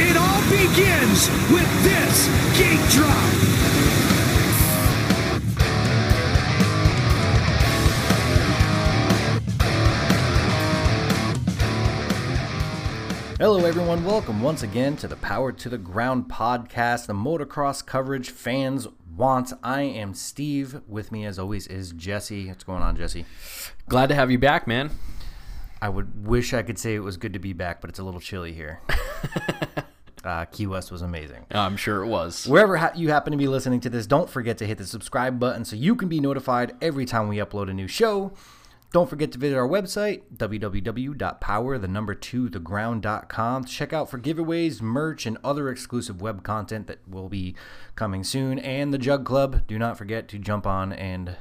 It all begins with this gate drop. Hello, everyone. Welcome once again to the Power to the Ground podcast, the motocross coverage fans want. I am Steve. With me, as always, is Jesse. What's going on, Jesse? Glad to have you back, man. I would wish I could say it was good to be back, but it's a little chilly here. uh, Key West was amazing. I'm sure it was. Wherever ha- you happen to be listening to this, don't forget to hit the subscribe button so you can be notified every time we upload a new show. Don't forget to visit our website, www.power, the number two, theground.com, to check out for giveaways, merch, and other exclusive web content that will be coming soon. And the Jug Club. Do not forget to jump on and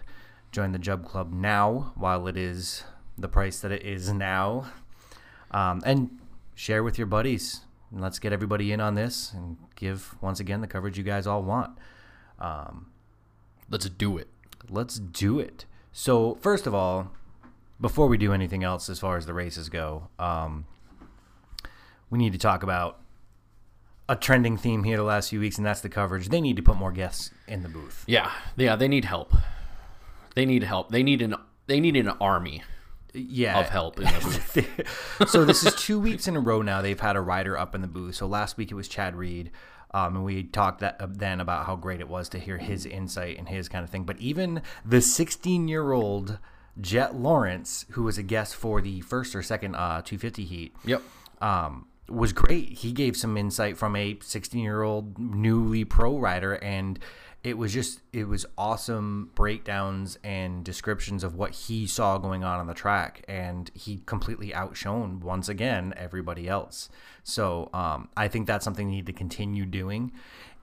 join the Jug Club now while it is the price that it is now. Um, and share with your buddies. And let's get everybody in on this and give, once again, the coverage you guys all want. Let's do it. Let's do it. So, first of all, before we do anything else as far as the races go, um, we need to talk about a trending theme here the last few weeks, and that's the coverage. They need to put more guests in the booth. Yeah, yeah. They need help. They need help. They need an they need an army Yeah. of help in the booth. so this is two weeks in a row now. They've had a rider up in the booth. So last week it was Chad Reed, um, and we talked that, uh, then about how great it was to hear his insight and his kind of thing. But even the 16 year old Jett Lawrence, who was a guest for the first or second uh, 250 heat, yep. um, was great. He gave some insight from a 16 year old newly pro rider, and it was just it was awesome breakdowns and descriptions of what he saw going on on the track, and he completely outshone once again everybody else. So um, I think that's something they need to continue doing,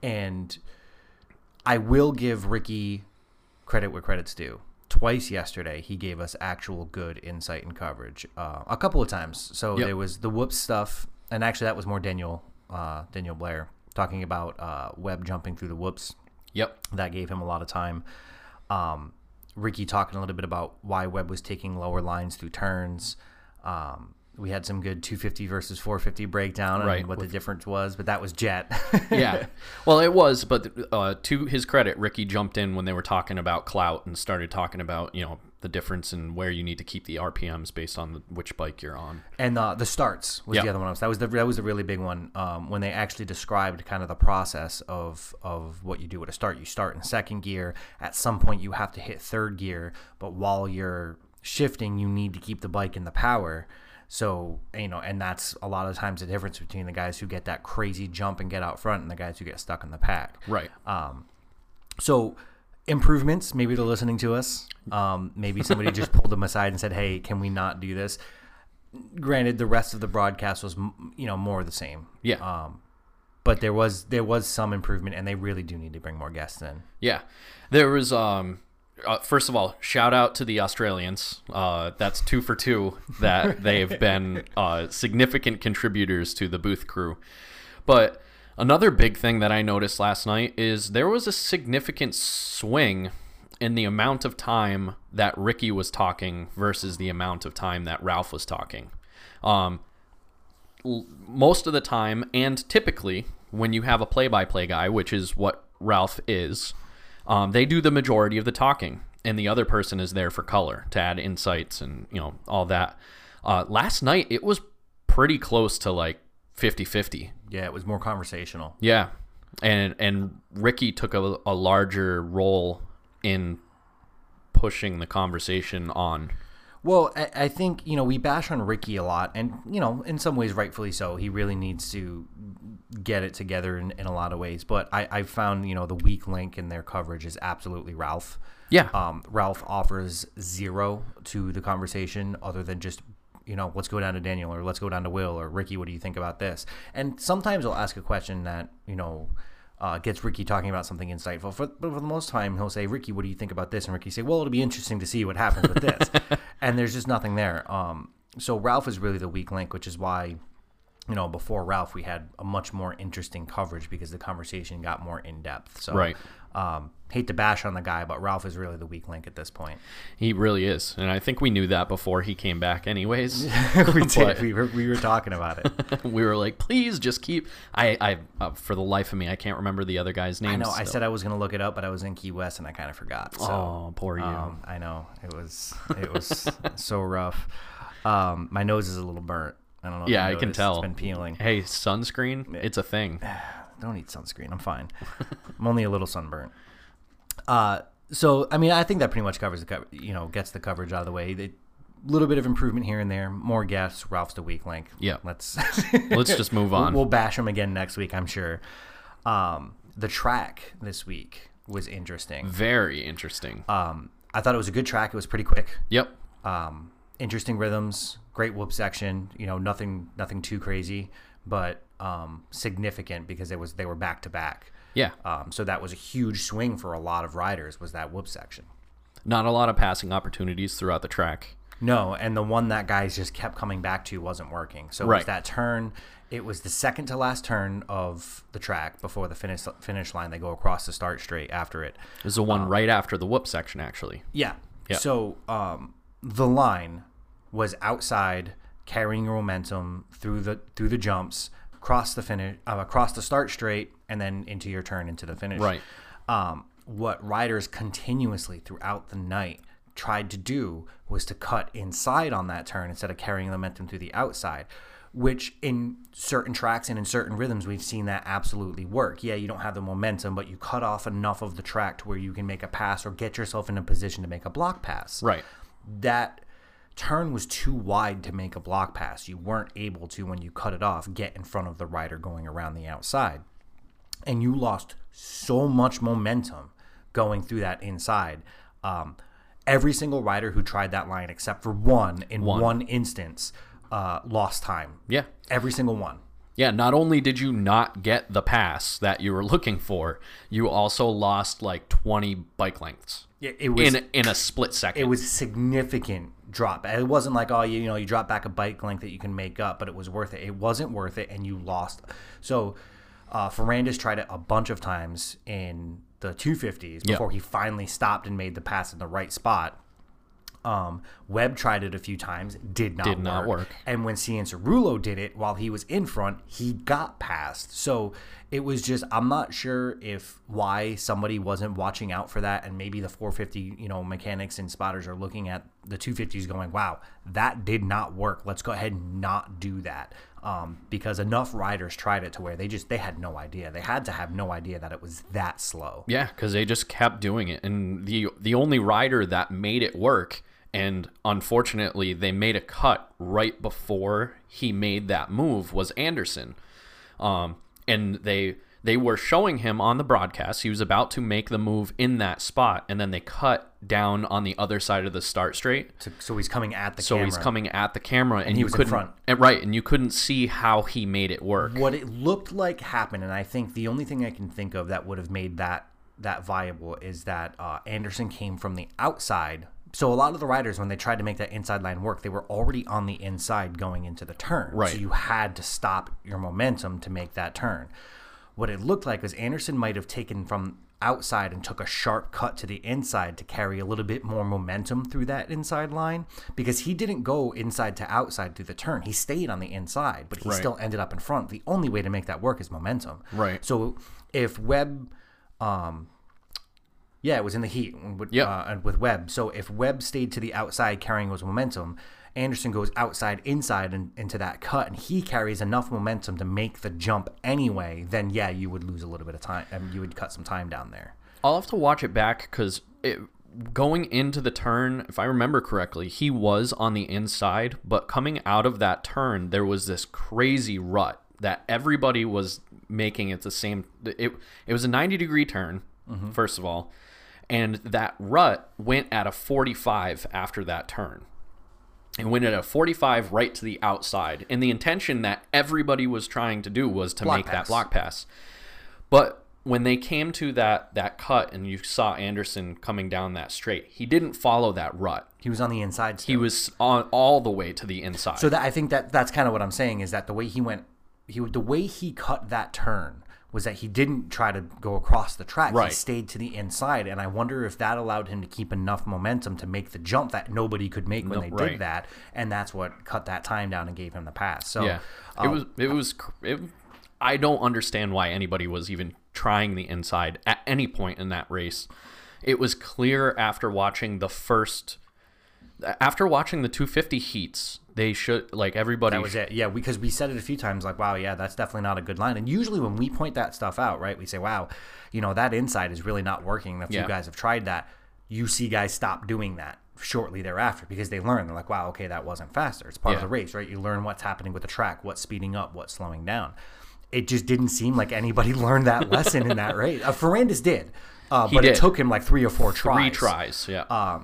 and I will give Ricky credit where credit's due. Twice yesterday, he gave us actual good insight and coverage. Uh, a couple of times. So Yep. there was the whoops stuff, and actually that was more Daniel uh, Daniel Blair talking about uh, Webb jumping through the whoops. Yep. That gave him a lot of time. Um, Ricky talking a little bit about why Webb was taking lower lines through turns. Um, we had some good 250 versus 450 breakdown and Right, what the difference was, but that was Jet. Yeah. well, it was, but uh, to his credit, Ricky jumped in when they were talking about clout and started talking about you know the difference in where you need to keep the RPMs based on the, which bike you're on. And uh, the starts was Yeah. the other one. That was the that was the really big one. Um, when they actually described kind of the process of of what you do at a start. You start in second gear. At some point, you have to hit third gear. But while you're shifting, you need to keep the bike in the power. So you know, and that's a lot of times the difference between the guys who get that crazy jump and get out front, and the guys who get stuck in the pack. Right. So improvements. Maybe they're listening to us. Um, maybe somebody just pulled them aside and said, "Hey, can we not do this?" Granted, the rest of the broadcast was, you know, more of the same. yeah. Um, but there was there was some improvement, and they really do need to bring more guests in. Yeah, there was. Um, uh, first of all, shout out to the Australians. Uh, that's two for two. That they've been uh, significant contributors to the booth crew. But another big thing that I noticed last night is there was a significant swing in the amount of time that Ricky was talking versus the amount of time that Ralph was talking. Um, l- most of the time, and typically, when you have a play-by-play guy, which is what Ralph is, um, they do the majority of the talking, and the other person is there for color to add insights and you know all that. Uh, last night, it was pretty close to like 50-50. Yeah, it was more conversational. Yeah, and and Ricky took a, a larger role in pushing the conversation on. Well, I, I think you know we bash on Ricky a lot, and you know in some ways rightfully so. He really needs to get it together in, in a lot of ways. But I, I found you know the weak link in their coverage is absolutely Ralph. Yeah. Um, Ralph offers zero to the conversation other than just you know let's go down to Daniel or let's go down to Will or Ricky. What do you think about this? And sometimes he'll ask a question that you know. Uh, gets Ricky talking about something insightful. For, but for the most time, he'll say, "Ricky, what do you think about this?" And Ricky say, "Well, it'll be interesting to see what happens with this." and there's just nothing there. Um, so Ralph is really the weak link, which is why you know, before Ralph, we had a much more interesting coverage because the conversation got more in depth. So, Right. Um, hate to bash on the guy, but Ralph is really the weak link at this point. He really is, and I think we knew that before he came back. Anyways, we did. We were, we were talking about it. we were like, please just keep. I, I, uh, for the life of me, I can't remember the other guy's name. I know. I said I was going to look it up, but I was in Key West and I kind of forgot. So, Oh, poor you. Um, I know it was it was so rough. Um, my nose is a little burnt. I don't know. Yeah, I can tell. It's been peeling. Hey, sunscreen, it's a thing. Don't eat sunscreen. I'm fine. I'm only a little sunburnt. Uh, so I mean, I think that pretty much covers the cover. You know, gets the coverage out of the way. A little bit of improvement here and there. More guests. Ralph's the weak link. Yeah. Let's Let's just move We'll- on. We'll bash him again next week. I'm sure. Um, the track this week was interesting. Very interesting. Um, I thought it was a good track. It was pretty quick. yep. um, interesting rhythms, great whoop section. You know, nothing nothing too crazy, but um, significant because it was they were back to back. Yeah. Um, so that was a huge swing for a lot of riders. Was that whoop section? Not a lot of passing opportunities throughout the track. No, and the one that guys just kept coming back to wasn't working. So it was that turn. It was the second to last turn of the track before the finish finish line. They go across the start straight after it. It was the one right after the whoop section, actually. Yeah. Yeah. So um, the line was outside, carrying your momentum through the through the jumps, across the finish, uh, across the start straight, and then into your turn into the finish. Right. Um, what riders continuously throughout the night tried to do was to cut inside on that turn instead of carrying momentum through the outside. Which in certain tracks and in certain rhythms, we've seen that absolutely work. Yeah, you don't have the momentum, but you cut off enough of the track to where you can make a pass or get yourself in a position to make a block pass Right. That turn was too wide to make a block pass. You weren't able to, when you cut it off, get in front of the rider going around the outside. And you lost so much momentum going through that inside. Um, every single rider who tried that line, except for one in One. one, instance, uh, lost time. Yeah. Every single one. Yeah, not only did you not get the pass that you were looking for, you also lost like 20 bike lengths It, it was in in a split second. it was significant drop. It wasn't like oh you you know you drop back a bike length that you can make up, but it was worth it. It wasn't worth it, and you lost. So uh, Ferrandis tried it a bunch of times in the 250s Yeah. before he finally stopped and made the pass in the right spot. Um, Webb tried it a few times, did not Did not work. And when Cianciarulo did it while he was in front, he got passed. So it was just I'm not sure if why somebody wasn't watching out for that, and maybe the 450 you know mechanics and spotters are looking at the 250s going, wow, that did not work. Let's go ahead and not do that. Um, because enough riders tried it to where they just they had no idea. They had to have no idea that it was that slow. Yeah, because they just kept doing it, and the the only rider that made it work, and unfortunately they made a cut right before he made that move was Anderson, um, and they they were showing him on the broadcast he was about to make the move in that spot, and then they cut down on the other side of the start straight, So, so he's coming at the so camera. he's coming at the camera, and, he you was couldn't front. and- right, and you couldn't see how he made it work. what it looked like happened, and I think the only thing I can think of that would have made that that viable is that uh, Anderson came from the outside. So a lot of the riders, when they tried to make that inside line work, they were already on the inside going into the turn. Right. So you had to stop your momentum to make that turn. What it looked like was Anderson might have taken from outside and took a sharp cut to the inside to carry a little bit more momentum through that inside line because he didn't go inside to outside through the turn. He stayed on the inside, but he Right. still ended up in front. The only way to make that work is momentum. Right. So if Webb, um, yeah, it was in the heat with, Yep. uh, and with Webb. So if Webb stayed to the outside carrying his momentum, Anderson goes outside, inside, and into that cut, and he carries enough momentum to make the jump anyway. Then yeah, you would lose a little bit of time, and you would cut some time down there. I'll have to watch it back because going into the turn, if I remember correctly, he was on the inside, but coming out of that turn, there was this crazy rut that everybody was making at the same. It it was a ninety degree turn, first of all, and that rut went at a forty five after that turn. It went at a 45 right to the outside. And the intention that everybody was trying to do was to Block make pass. that block pass. But when they came to that that cut and you saw Anderson coming down that straight, he didn't follow that rut. He was on the inside. Still. He was on all the way to the inside. So that I think that that's kind of what I'm saying is that the way he went he the way he cut that turn was that he didn't try to go across the track. Right. He stayed to the inside, and I wonder if that allowed him to keep enough momentum to make the jump that nobody could make when No, they right. did that, and that's what cut that time down and gave him the pass. So Yeah, it was. It um, was. It, I don't understand why anybody was even trying the inside at any point in that race. It was clear after watching the first, after watching the 250 heats, they should like everybody. That was it. Yeah, because we said it a few times, like, wow, yeah, that's definitely not a good line. And usually when we point that stuff out, right, we say, wow, you know, that inside is really not working. A few Yeah. guys have tried that. You see guys stop doing that shortly thereafter because they learn. They're like, wow, okay, that wasn't faster. It's part of the race, right? You learn what's happening with the track, what's speeding up, what's slowing down. It just didn't seem like anybody learned that lesson in that race. Uh, Ferrandis did, uh, but did. it took him like three or four tries. three tries. Yeah. Uh,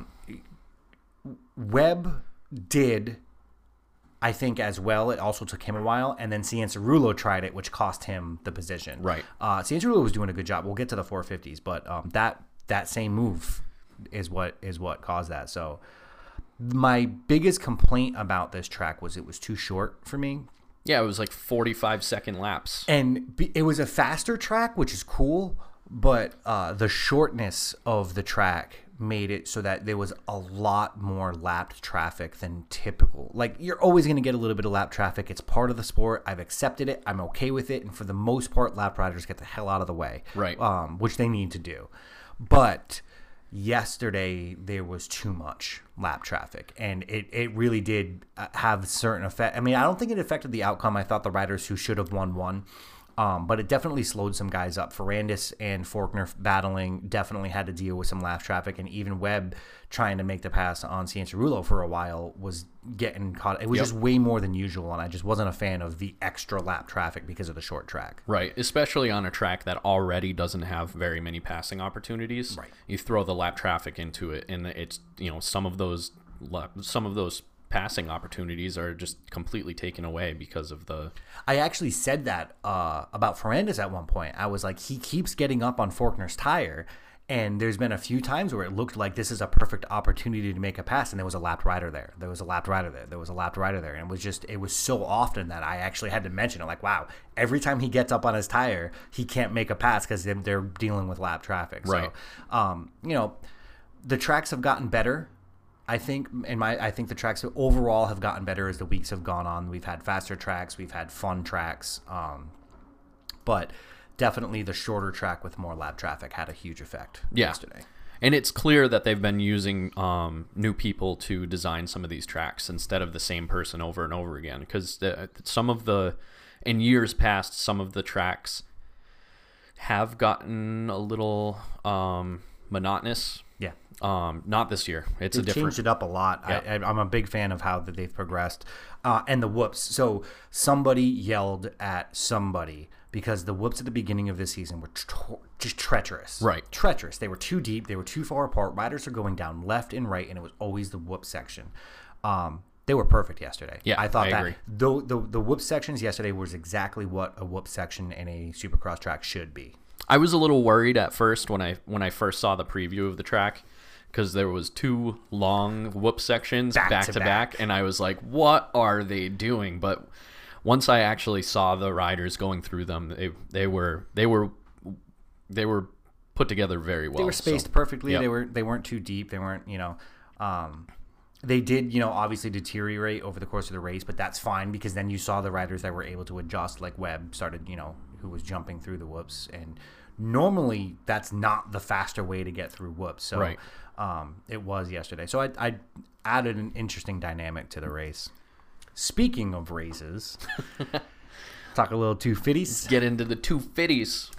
Webb did, I think, as well. It also took him a while, and then Cianciarulo tried it, which cost him the position. Right. Uh, Cianciarulo was doing a good job. We'll get to the 450s, but um, that that same move is what is what caused that. So my biggest complaint about this track was it was too short for me. yeah, it was like 45 second laps. and it was a faster track, which is cool. But uh, the shortness of the track made it so that there was a lot more lapped traffic than typical. Like you're always going to get a little bit of lap traffic. It's part of the sport. I've accepted it. I'm okay with it. And for the most part, lap riders get the hell out of the way, Right. Um, which they need to do. But yesterday there was too much lap traffic and it, it really did uh, have certain effect i mean i don't think it affected the outcome i thought the riders who should have won won um, but it definitely slowed some guys up. Ferrandis and Forkner battling definitely had to deal with some lap traffic, and even Webb trying to make the pass on Cianciarulo for a while was getting caught. It was Yep. just way more than usual, and I just wasn't a fan of the extra lap traffic because of the short track. Right, especially on a track that already doesn't have very many passing opportunities. Right. You throw the lap traffic into it, and it's you know some of those lap, some of those passing opportunities are just completely taken away because of the I actually said that uh, about Ferrandis at one point. I was like, he keeps getting up on Forkner's tire, and there's been a few times where it looked like this is a perfect opportunity to make a pass, and there was a lapped rider there. There was a lapped rider there. There was a lapped rider there, and it was just it was so often that I actually had to mention it. Like, wow, every time he gets up on his tire, he can't make a pass because they're, they're dealing with lap traffic. Right. So, um, you know, the tracks have gotten better. I think, in my, I think the tracks overall have gotten better as the weeks have gone on. We've had faster tracks, we've had fun tracks, um, but definitely the shorter track with more lap traffic had a huge effect Yeah. yesterday. And it's clear that they've been using um, new people to design some of these tracks instead of the same person over and over again. Because some of the, in years past, some of the tracks have gotten a little um, monotonous. Um, not this year. It's a they've different. changed it up a lot. Yeah. I, I'm a big fan of how that they've progressed, uh, and the whoops. So somebody yelled at somebody because the whoops at the beginning of this season were tr- just treacherous. Right. treacherous. They were too deep. They were too far apart. Riders are going down left and right, and it was always the whoop section. Um, they were perfect yesterday. Yeah, I thought I that the, the the whoop sections yesterday was exactly what a whoop section in a supercross track should be. I was a little worried at first when I when I first saw the preview of the track because there was two long whoop sections Back back, to back. back. and I was like, "What are they doing?" But once I actually saw the riders going through them, they they were they were they were put together very well. they were so- spaced perfectly. Yep. They were they weren't too deep. They weren't you know. Um, they did, you know, obviously deteriorate over the course of the race, but that's fine because then you saw the riders that were able to adjust, like Webb started, you know, who was jumping through the whoops, and normally that's not the faster way to get through whoops. So, Right. Um, it was yesterday. So I, I added an interesting dynamic to the race. Speaking of races, talk a little two fifties. Get into the two fifties.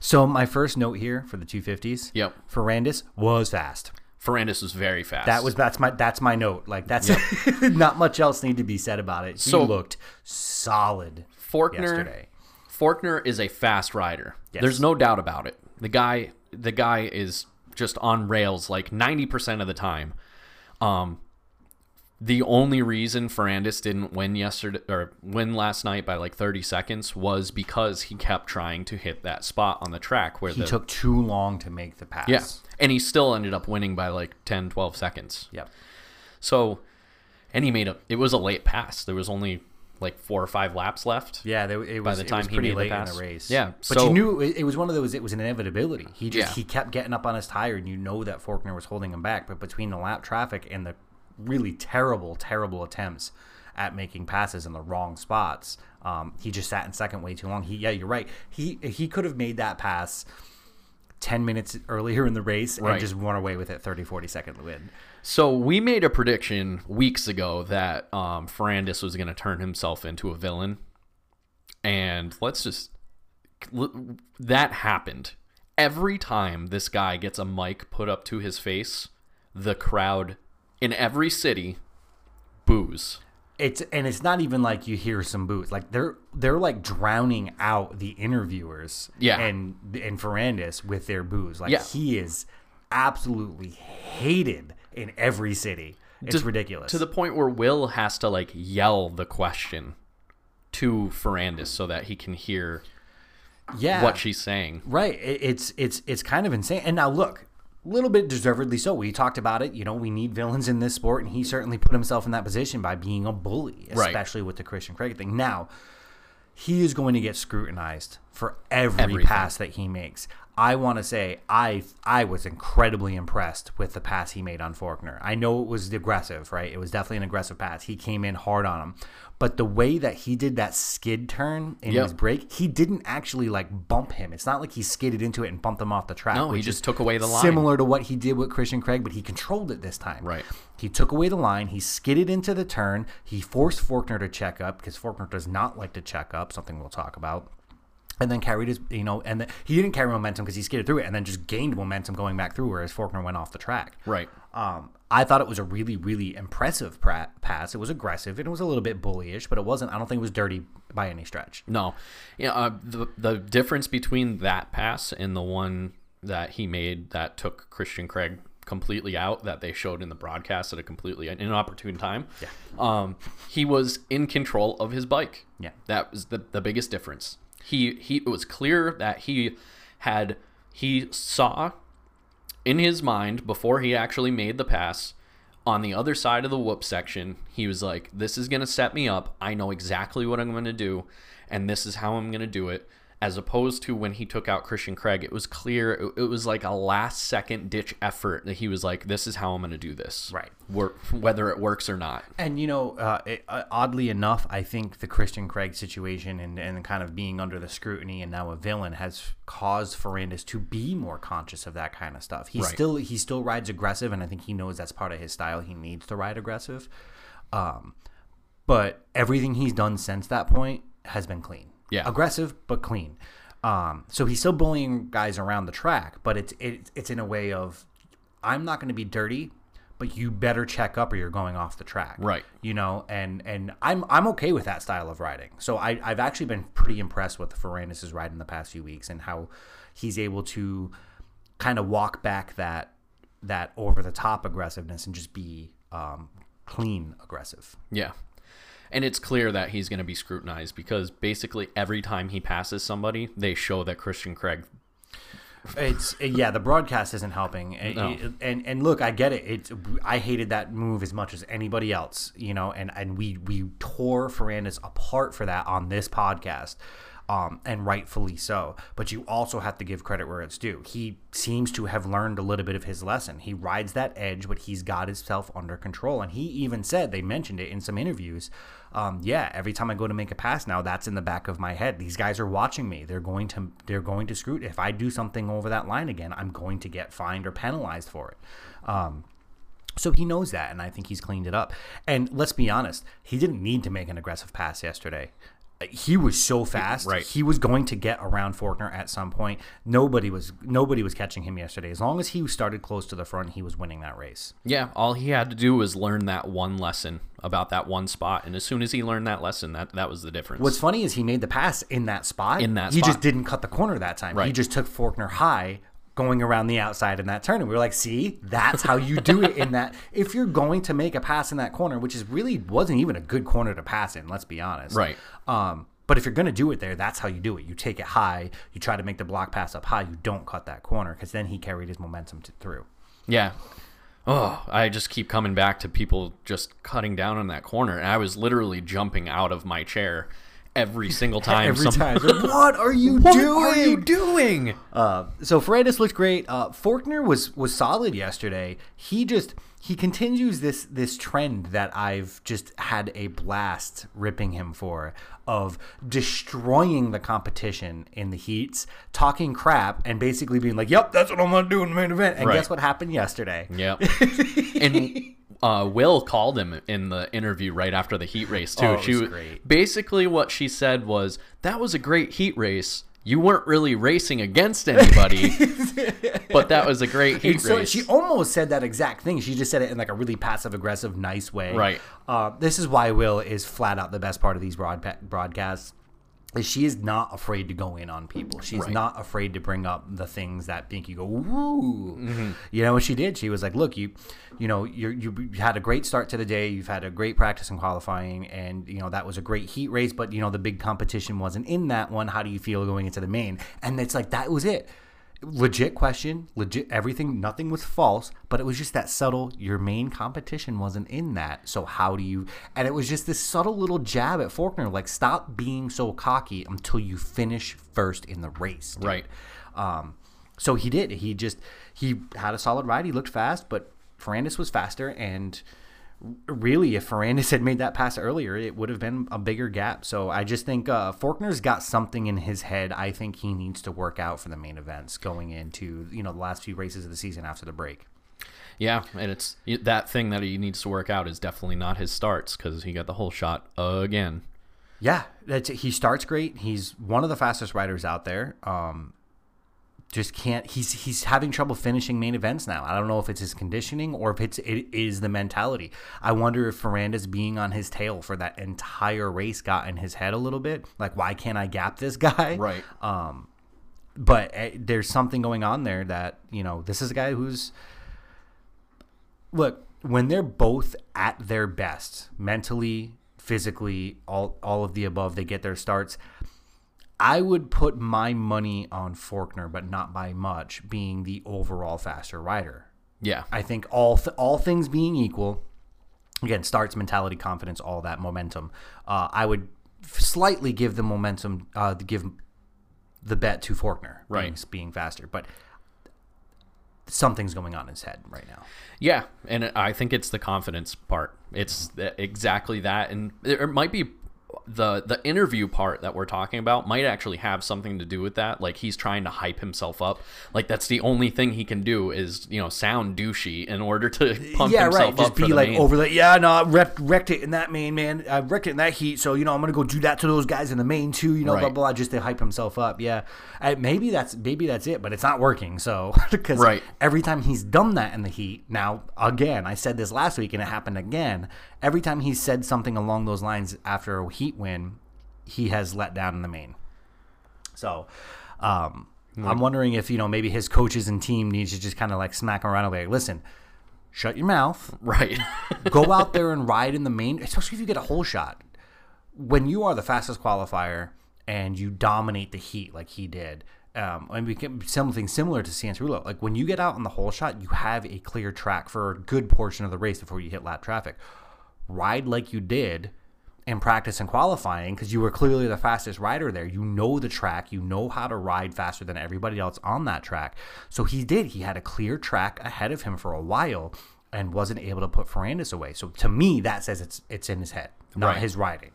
So my first note here for the two fifties. Yep. Ferrandis was fast. Ferrandis was very fast. That was that's my that's my note. Like that's not much else need to be said about it. He So- looked solid Forkner. yesterday. Forkner is a fast rider. Yes. There's no doubt about it. The guy the guy is just on rails like 90% of the time. Um the only reason Ferrandis didn't win yesterday or win last night by like 30 seconds was because he kept trying to hit that spot on the track where He the took too long to make the pass. yeah, and he still ended up winning by like 10 12 seconds. Yep. So, and he made a. It was a late pass. There was only like four or five laps left. Yeah, they, it was, By the time was he pretty made the late in pass. the race. Yeah, but so- you knew it, it was one of those. It was an inevitability. He just Yeah. he kept getting up on his tire, and you know that Forkner was holding him back. But between the lap traffic and the really terrible, terrible attempts at making passes in the wrong spots, um, he just sat in second way too long. He, yeah, you're right. He he could have made that pass. 10 minutes earlier in the race Right. and just run away with it 30 40 second win So we made a prediction weeks ago that um, Ferrandis was going to turn himself into a villain, and let's just that happened. Every time this guy gets a mic put up to his face, the crowd in every city boos. it's and it's not even like you hear some boos like they're they're like drowning out the interviewers Yeah. and and Ferrandis with their boos like Yeah. he is absolutely hated in every city it's To- ridiculous to the point where Will has to like yell the question to Ferrandis so that he can hear yeah what she's saying. Right. It's it's it's kind of insane. And now look, a little bit deservedly so. We talked about it. You know, we need villains in this sport, and he certainly put himself in that position by being a bully, Right. especially with the Christian Craig thing. Now, he is going to get scrutinized for every Everything. pass that he makes. I want to say I I was incredibly impressed with the pass he made on Forkner. I know it was aggressive, right? It was definitely an aggressive pass. He came in hard on him. But the way that he did that skid turn in Yep. his break, he didn't actually like bump him. It's not like he skidded into it and bumped him off the track. No, he just took away the line. Similar to what he did with Christian Craig, but he controlled it this time. Right. He took away the line. He skidded into the turn. He forced Forkner to check up because Forkner does not like to check up, something we'll talk about. And then carried his, you know, and then he didn't carry momentum because he skated through it and then just gained momentum going back through, whereas Forkner went off the track. Right. Um, I thought it was a really, really impressive pra- pass. It was aggressive and it was a little bit bullyish, but it wasn't. I don't think it was dirty by any stretch. No, yeah. Uh, the the difference between that pass and the one that he made that took Christian Craig completely out that they showed in the broadcast at a completely inopportune time. Yeah. Um, he was in control of his bike. Yeah. That was the the biggest difference. He he it was clear that he had he saw in his mind before he actually made the pass on the other side of the whoop section he was like this is going to set me up. I know exactly what i'm going to do and this is how i'm going to do it as opposed to when he took out christian craig it was clear it, it was like a last second ditch effort that he was like this is how i'm going to do this Right. Wor- whether it works or not And you know, uh, it, uh, oddly enough, I think the Christian Craig situation and, and kind of being under the scrutiny and now a villain has caused Ferrandis to be more conscious of that kind of stuff. He Right. still he still rides aggressive, and I think he knows that's part of his style. He needs to ride aggressive, um, but everything he's done since that point has been clean. Yeah. aggressive but clean. Um, so he's still bullying guys around the track, but it's it, it's in a way of I'm not going to be dirty, but you better check up or you're going off the track. Right. You know, and and I'm I'm okay with that style of riding. So I I've actually been pretty impressed with Ferrandis' ride in the past few weeks and how he's able to kind of walk back that that over the top aggressiveness and just be um, clean aggressive. Yeah. And it's clear that he's going to be scrutinized because basically every time he passes somebody, they show that Christian Craig. It's yeah, the broadcast isn't helping. And- No. And and look, I get it. It's I hated that move as much as anybody else, you know. And and we we tore Ferrandis apart for that on this podcast. Um, and rightfully so. But you also have to give credit where it's due. He seems to have learned a little bit of his lesson. He rides that edge, but he's got himself under control. And he even said, they mentioned it in some interviews. Um, yeah, every time I go to make a pass now, that's in the back of my head. These guys are watching me. They're going to they're going to screw. If I do something over that line again, I'm going to get fined or penalized for it. Um, so he knows that, and I think he's cleaned it up. And let's be honest, he didn't need to make an aggressive pass yesterday. He was so fast. Right. He was going to get around Forkner at some point. Nobody was nobody was catching him yesterday. As long as he started close to the front, he was winning that race. Yeah, all he had to do was learn that one lesson about that one spot, and as soon as he learned that lesson, that that was the difference. What's funny is he made the pass in that spot. In that he spot. just didn't cut the corner that time. Right. He just took Forkner high, going around the outside in that turn. And we were like, see, that's how you do it in that. If you're going to make a pass in that corner, which is really wasn't even a good corner to pass in, let's be honest. Right. Um, but if you're going to do it there, that's how you do it. You take it high. You try to make the block pass up high. You don't cut that corner because then he carried his momentum to, through. Yeah. oh, I just keep coming back to people just cutting down in that corner, and I was literally jumping out of my chair every single time. Every some- time. What are you what doing? What are you doing? Uh, so Ferrandis looked great. Uh, Forkner was was solid yesterday. He just he continues this this trend that I've just had a blast ripping him for of destroying the competition in the heats, talking crap, and basically being like, "Yep, that's what I'm gonna do in the main event." And Right. guess what happened yesterday? Yep. and uh, Will called him in the interview right after the heat race too. Oh, she was- great. basically what she said was that was a great heat race. You weren't really racing against anybody, but that was a great heat so race. she almost said that exact thing. She just said it in like a really passive aggressive, nice way. Right. Uh, this is why Will is flat out the best part of these broadpa- broadcasts. Is she is not afraid to go in on people. She's Right. not afraid to bring up the things that make you go woo. Mm-hmm. You know what she did? She was like, "Look, you, you know, you're, you had a great start to the day. You've had a great practice in qualifying, and you know that was a great heat race. But you know the big competition wasn't in that one. How do you feel going into the main? And it's like that was it legit question, legit everything, nothing was false, but it was just that subtle. Your main competition wasn't in that, so how do you? And it was just this subtle little jab at Forkner, like stop being so cocky until you finish first in the race, dude. Right. Um, so he did. He just he had a solid ride. He looked fast, but Ferrandis was faster and. Really, if Ferrandis had made that pass earlier, it would have been a bigger gap. So I just think uh, Forkner's got something in his head. I think he needs to work out for the main events going into you know the last few races of the season after the break. yeah, and it's that thing that he needs to work out is definitely not his starts because he got the hole shot again. Yeah, that's he starts great. He's one of the fastest riders out there. Um, just can't. He's he's having trouble finishing main events now. I don't know if it's his conditioning or if it's it is the mentality. I wonder if Ferrandis being on his tail for that entire race got in his head a little bit. Like, why can't I gap this guy? Right. Um, but uh, there's something going on there that you know. This is a guy who's look when they're both at their best mentally physically all all of the above they get their starts i would put my money on Forkner but not by much being the overall faster rider Yeah. i think all th- all things being equal again starts mentality confidence all that momentum uh, i would f- slightly give the momentum uh, give the bet to Forkner being, Right. being faster but something's going on in his head right now Yeah, and I think it's the confidence part. It's exactly that, and it might be the the interview part that we're talking about might actually have something to do with that. Like he's trying to hype himself up. Like that's the only thing he can do is you know sound douchey in order to pump yeah, himself right. Just be like main. over the yeah, no, I wrecked, wrecked it in that main, man. I wrecked it in that heat, so you know I'm gonna go do that to those guys in the main too. You know, blah Right. blah. blah just to hype himself up. Yeah, Uh, maybe that's maybe that's it, but it's not working. So because Right. every time he's done that in the heat, now again, I said this last week and it happened again. Every time he said something along those lines after a heat win, he has let down in the main. So. Um, I'm wondering if you know maybe his coaches and team needs to just kind of like smack him around and be like, listen, shut your mouth, right. go out there and ride in the main, especially if you get a hole shot. When you are the fastest qualifier and you dominate the heat like he did, um, and we can something similar to Cianciarulo. Like when you get out on the hole shot, you have a clear track for a good portion of the race before you hit lap traffic. Ride like you did in practice and qualifying because you were clearly the fastest rider there. You know the track, you know how to ride faster than everybody else on that track. So he did. He had a clear track ahead of him for a while and wasn't able to put Ferrandis away. So to me, that says it's it's in his head, not Right. his riding.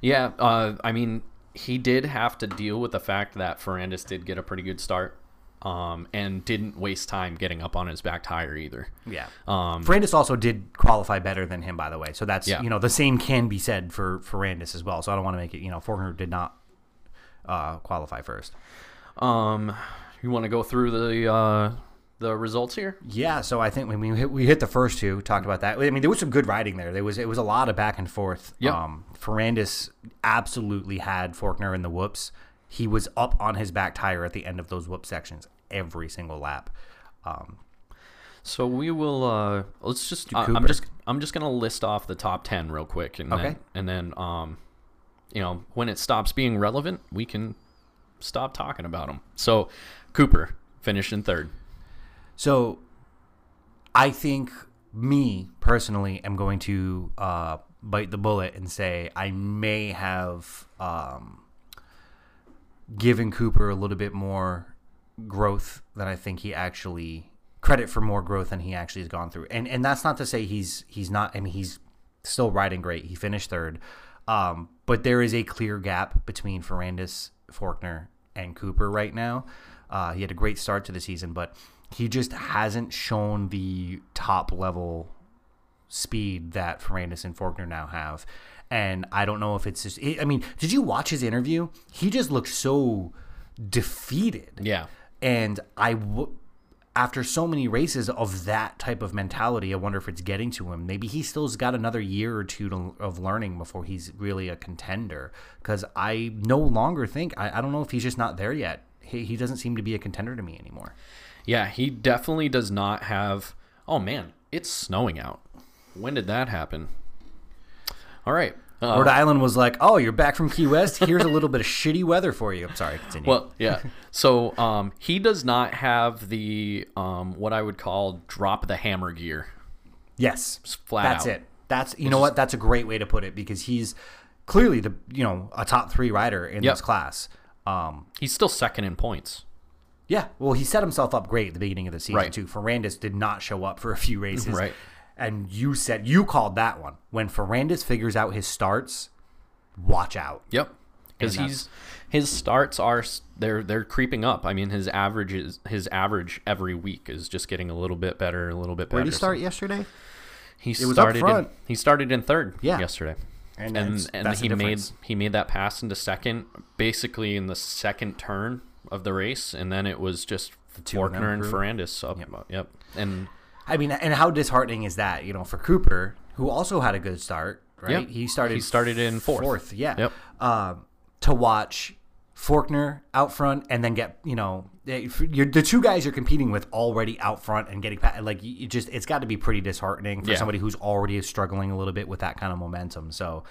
Yeah, uh, I mean, he did have to deal with the fact that Ferrandis did get a pretty good start, um, and didn't waste time getting up on his back tire either. Yeah. Um, Ferrandis also did qualify better than him, by the way. So that's Yeah. you know the same can be said for Ferrandis as well. So I don't want to make it you know Forkner did not uh, qualify first. Um, you want to go through the uh, the results here? Yeah, so I think when we hit, we hit the first two, talked about that. I mean, there was some good riding there. There was it was a lot of back and forth. Yep. Um, Ferrandis absolutely had Forkner in the whoops. He was up on his back tire at the end of those whoop sections every single lap. Um, So we will. Uh, let's just. I- I'm just. I'm just gonna list off the top ten real quick, and Okay. then and then um, you know, when it stops being relevant, we can stop talking about them. So, Cooper finished in third. so I think me personally am going to uh, bite the bullet and say I may have um, given Cooper a little bit more growth than I think he actually credit for more growth than he actually has gone through. And and that's not to say he's he's not. I mean, he's still riding great. He finished third, um, but there is a clear gap between Ferrandis, Forkner, and Cooper right now. Uh, he had a great start to the season, but he just hasn't shown the top level speed that Ferrandis and Forkner now have. And I don't know if it's just. I mean, did you watch his interview? He just looked so defeated. Yeah. And I, w- after so many races of that type of mentality, I wonder if it's getting to him. Maybe he still's got another year or two to, of learning before he's really a contender. Because I no longer think I, I don't know if he's just not there yet. He, he doesn't seem to be a contender to me anymore. Yeah, he definitely does not have. Oh man, it's snowing out. When did that happen? All right. Uh, Rhode Island was like, "Oh, you're back from Key West. Here's a little bit of shitty weather for you." I'm sorry. Continue. Well, yeah. So um, he does not have the um, what I would call drop the hammer gear. yes, flat That's out. it. That's you know what? That's a great way to put it because he's clearly the you know a top three rider in Yep. this class. Um, He's still second in points. Yeah, well, he set himself up great at the beginning of the season Right. too. Ferrandis did not show up for a few races, Right. And you said you called that one when Ferrandis figures out his starts. Watch out. Yep. Because he's his starts are they're they're creeping up. I mean, his average is his average every week is just getting a little bit better, a little bit better. Where did he start yesterday? He was up started in, he started in third Yeah. yesterday. And And and he made he made that pass into second basically in the second turn of the race and then it was just Forkner and. Ferrandis up. Yep. And I mean, and how disheartening is that? You know, for Cooper, who also had a good start, right? Yeah. He started. He started in fourth. Fourth, yeah. Yep. Um, to watch Forkner out front and then get you know eh, you're, the two guys you're competing with already out front and getting past, like you you just it's got to be pretty disheartening for Yeah. somebody who's already struggling a little bit with that kind of momentum. So.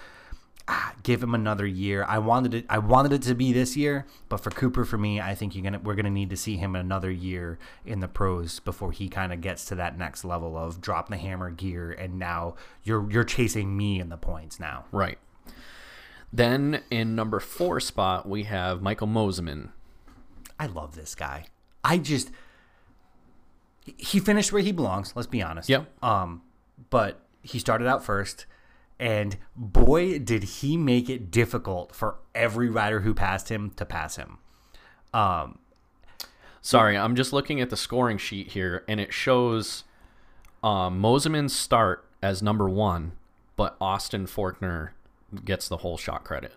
Ah, Give him another year. I wanted it. I wanted it to be this year, but for Cooper, for me, I think you're gonna we're gonna need to see him another year in the pros before he kind of gets to that next level of drop the hammer gear. And now you're you're chasing me in the points now. right. Then in number four spot we have Michael Mosiman. I love this guy. I just he finished where he belongs. Let's be honest. Yep. Um, but he started out first, and boy, did he make it difficult for every rider who passed him to pass him. Um, Sorry, I'm just looking at the scoring sheet here, and it shows um, Mosiman's start as number one, but Austin Forkner gets the hole shot credit.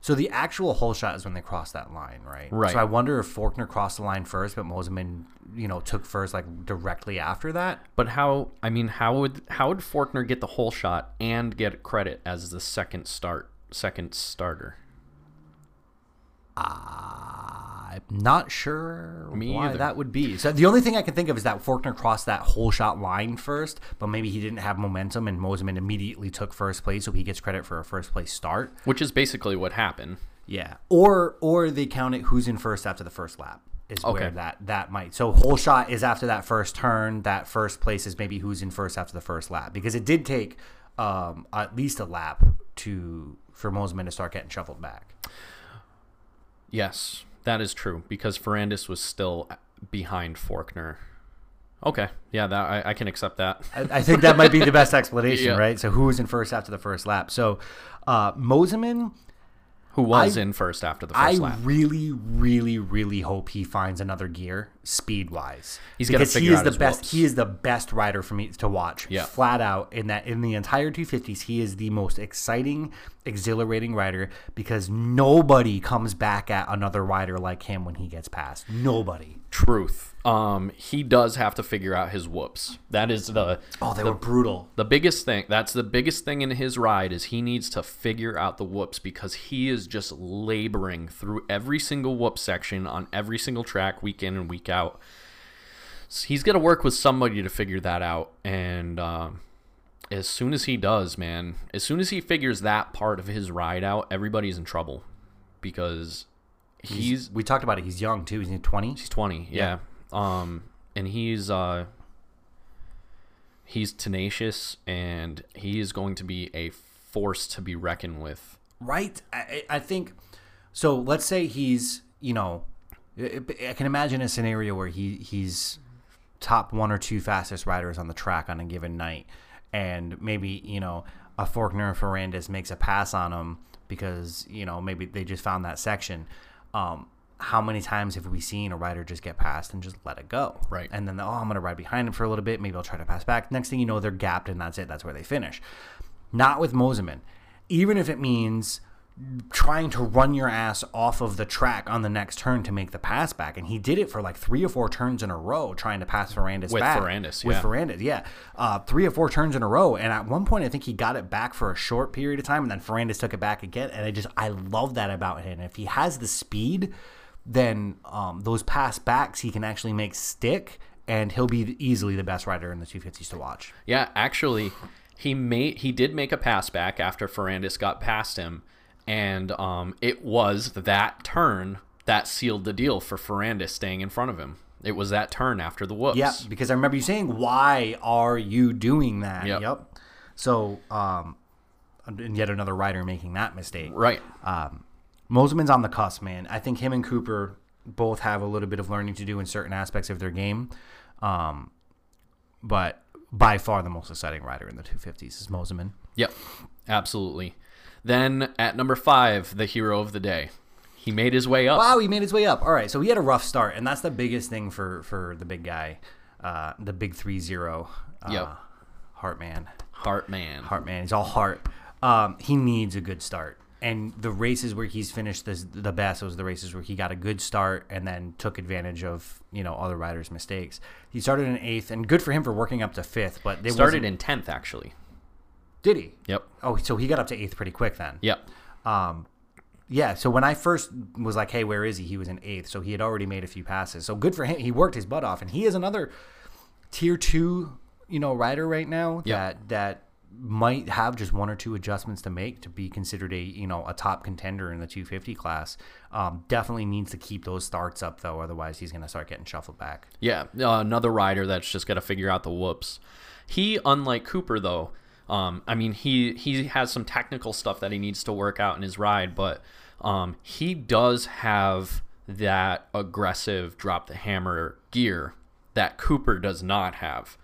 So the actual hole shot is when they cross that line, right? Right. So I wonder if Forkner crossed the line first, but Mosiman, you know, took first like directly after that. But how? I mean, how would how would Forkner get the hole shot and get credit as the second start, second starter? I'm not sure Me why either. that would be. So the only thing I can think of is that Forkner crossed that hole shot line first, but maybe he didn't have momentum, and Mosiman immediately took first place, so he gets credit for a first place start. Which is basically what happened. Yeah, or or they count it who's in first after the first lap is where that that might. So hole shot is after that first turn. That first place is maybe who's in first after the first lap because it did take um, at least a lap to for Mosiman to start getting shuffled back. Yes, that is true because Ferrandis was still behind Forkner. Okay, yeah, that I, I can accept that. I, I think that might be the best explanation, Yeah. right? So who was in first after the first lap? So uh, Mosiman, Who was I- in first after the I first lap? I really, really, really hope he finds another gear speed wise. He's because he is out the best. whoops. He is the best rider for me to watch. Yeah. flat out. In that, in the entire 250s, he is the most exciting, exhilarating rider because nobody comes back at another rider like him when he gets past. Nobody. Truth. Um, he does have to figure out his whoops. That is the Oh, they were brutal. the biggest thing. That's the biggest thing in his ride is he needs to figure out the whoops because he is just laboring through every single whoop section on every single track, week in and week out. So he's to work with somebody to figure that out, and um, as soon as he does, man, as soon as he figures that part of his ride out, everybody's in trouble because he's We talked about it. He's young too. He's 20. He's 20. Yeah. Um and he's uh he's tenacious and he is going to be a force to be reckoned with. Right? I, I think so. Let's say he's, you know, I can imagine a scenario where he he's top one or two fastest riders on the track on a given night, and maybe you know a Forkner or Ferrandis makes a pass on him because you know maybe they just found that section. Um, how many times have we seen a rider just get past and just let it go? Right. And then oh, I'm gonna ride behind him for a little bit. Maybe I'll try to pass back. Next thing you know, they're gapped and that's it. That's where they finish. Not with Mosiman. Even if it means trying to run your ass off of the track on the next turn to make the pass back. And he did it for like three or four turns in a row trying to pass Ferrandis With back. Ferrandis, With yeah. Ferrandis, yeah. Uh, three or four turns in a row. And at one point, I think he got it back for a short period of time. And then Ferrandis took it back again. And I just, I love that about him. If he has the speed, then um, those pass backs he can actually make stick. And he'll be easily the best rider in the 250s to watch. Yeah, actually, he made he did make a pass back after Ferrandis got past him, and um, it was that turn that sealed the deal for Ferrandis staying in front of him. It was that turn after the whoops. Yeah, because I remember you saying, "Why are you doing that?" Yep. So, um, and yet another rider making that mistake. Right. Mosiman's on the cusp, man. I think him and Cooper both have a little bit of learning to do in certain aspects of their game, um, but by far the most exciting rider in the 250s is Mosiman. Yep. Absolutely. Then at number five, the hero of the day. He made his way up. Wow, he made his way up. All right, so he had a rough start, and that's the biggest thing for for the big guy, uh, the big three zero. Uh, Yep. Heartman. Heartman. Heartman. He's all heart. Um, he needs a good start. And the races where he's finished this, the best was the races where he got a good start and then took advantage of you know other riders' mistakes. He started in eighth, and good for him for working up to fifth. But they Started in tenth, actually. Did he? Yep. Oh, so he got up to eighth pretty quick then. Yep. Yeah. So when I first was like, "Hey, where is he?" He was in eighth, so he had already made a few passes. So good for him. He worked his butt off, and he is another tier two, you know, rider right now Yep. that that might have just one or two adjustments to make to be considered a you know a top contender in the 250 class. Um, definitely needs to keep those starts up though, otherwise he's going to start getting shuffled back. Yeah, uh, another rider that's just got to figure out the whoops. He, unlike Cooper, though, um, I mean, he he has some technical stuff that he needs to work out in his ride, but um, he does have that aggressive drop the hammer gear that Cooper does not have,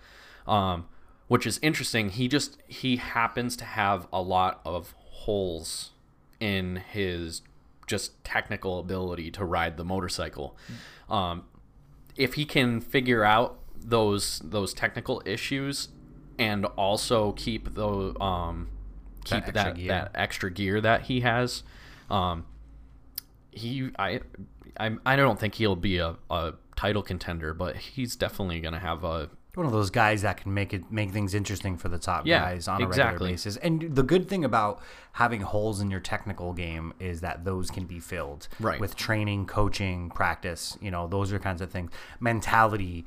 um, which is interesting. He just he happens to have a lot of holes in his just technical ability to ride the motorcycle. Um, if he can figure out those those technical issues and also keep the um keep That that extra that, gear. extra gear that he has um he I I, I don't think he'll be a, a title contender but he's definitely going to have a One of those guys that can make it make things interesting for the top Yeah, guys on a exactly. regular basis. And the good thing about having holes in your technical game is that those can be filled Right. with training, coaching, practice. You know, those are kinds of things. Mentality,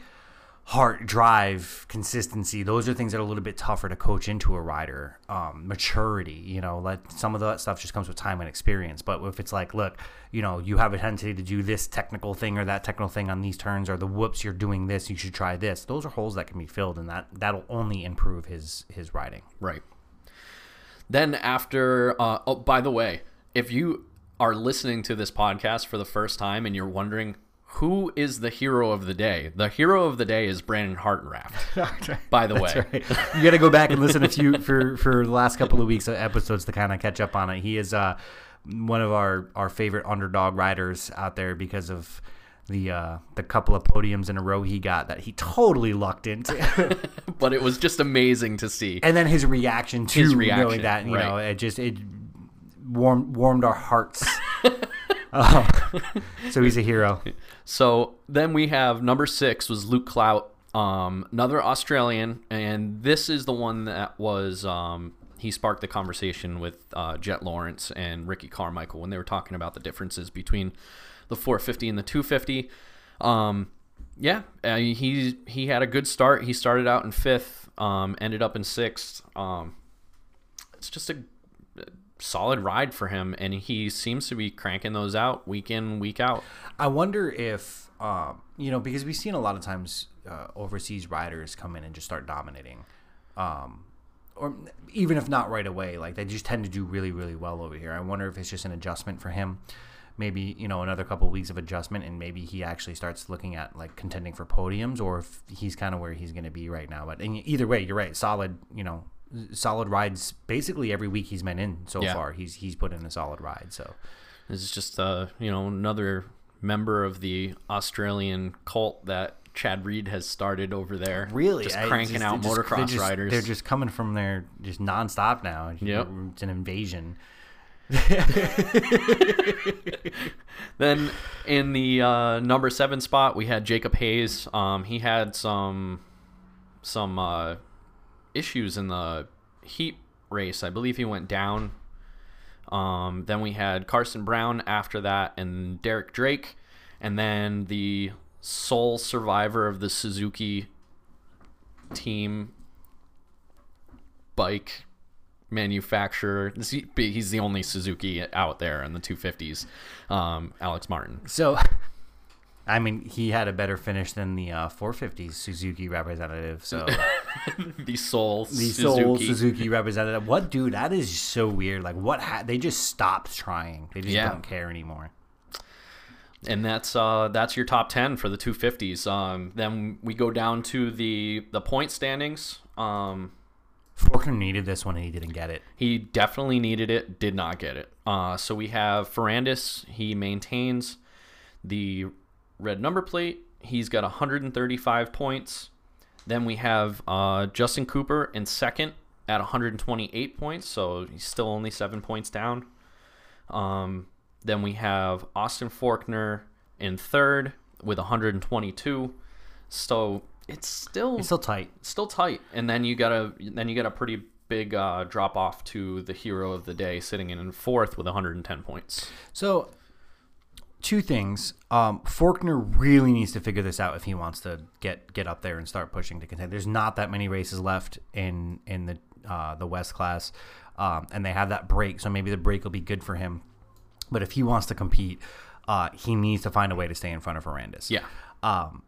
heart, drive, consistency. Those are things that are a little bit tougher to coach into a rider. Um, maturity. You know, like some of that stuff just comes with time and experience. But if it's like, look, you know, you have a tendency to do this technical thing or that technical thing on these turns, or the whoops, you're doing this, you should try this. Those are holes that can be filled, and that that'll only improve his his riding. Right. Then after, uh, oh, by the way, if you are listening to this podcast for the first time and you're wondering who is the hero of the day, the hero of the day is Brandon Hartranft. by the way, you got to go back and listen a few for for the last couple of weeks of episodes to kind of catch up on it. He is uh one of our our favorite underdog riders out there because of the uh the couple of podiums in a row he got that he totally lucked into. but it was just amazing to see. and then his reaction to His knowing reaction, that, you know, it just it warmed warmed our hearts. Uh, so he's a hero. So then we have number six was Luke Clout, um, another Australian, and this is the one that was um, he sparked the conversation with uh, Jett Lawrence and Ricky Carmichael when they were talking about the differences between the 450 and the 250. Um, yeah, uh, he he had a good start. He started out in fifth, um, ended up in sixth. Um, it's just a solid ride for him, and he seems to be cranking those out week in week out. I wonder if, um, you know, because we've seen a lot of times uh, overseas riders come in and just start dominating. Um, or even if not right away, like they just tend to do really, really well over here. I wonder if it's just an adjustment for him. Maybe you know another couple of weeks of adjustment, and maybe he actually starts looking at like contending for podiums, or if he's kind of where he's going to be right now. But either way, you're right. Solid, you know, solid rides. Basically every week he's been in so Yeah. far, he's he's put in a solid ride. So This is just uh, you know, another member of the Australian cult that Chad Reed has started over there. really just I- cranking just- out just- motocross they're just- riders. They're just coming from there just nonstop now. Yep. it's an invasion. Then in the uh, number seven spot, we had Jacob Hayes. Um, he had some some uh, issues in the heat race. I believe he went down. Um, then we had Carson Brown after that, and Derek Drake, and then the sole survivor of the Suzuki team bike manufacturer. He's the only Suzuki out there in the 250s. Um, Alex Martin. So, I mean, he had a better finish than the uh, 450 Suzuki representative. So the sole the Suzuki. sole Suzuki representative. What dude? That is so weird. Like, what? Ha- they just stopped trying. They just Yeah. don't care anymore. and that's uh, that's your top 10 for the 250s. Um, then we go down to the the point standings. Um, Forkner needed this one and he didn't get it. He definitely needed it, did not get it. Uh, so we have Ferrandis. He maintains the red number plate. He's got 135 points. Then we have uh, Justin Cooper in second at 128 points. So he's still only seven points down. Um, then we have Austin Forkner in third with 122. So it's still It's still tight. still tight and then you got a then you got a pretty big uh, drop off to the hero of the day sitting in fourth with 110 points So, two things. Um, Forkner really needs to figure this out if he wants to get get up there and start pushing to contend. There's not that many races left in in the uh, the West class, um, and they have that break. So maybe the break will be good for him. But if he wants to compete, uh, he needs to find a way to stay in front of Ferrandis. yeah Um,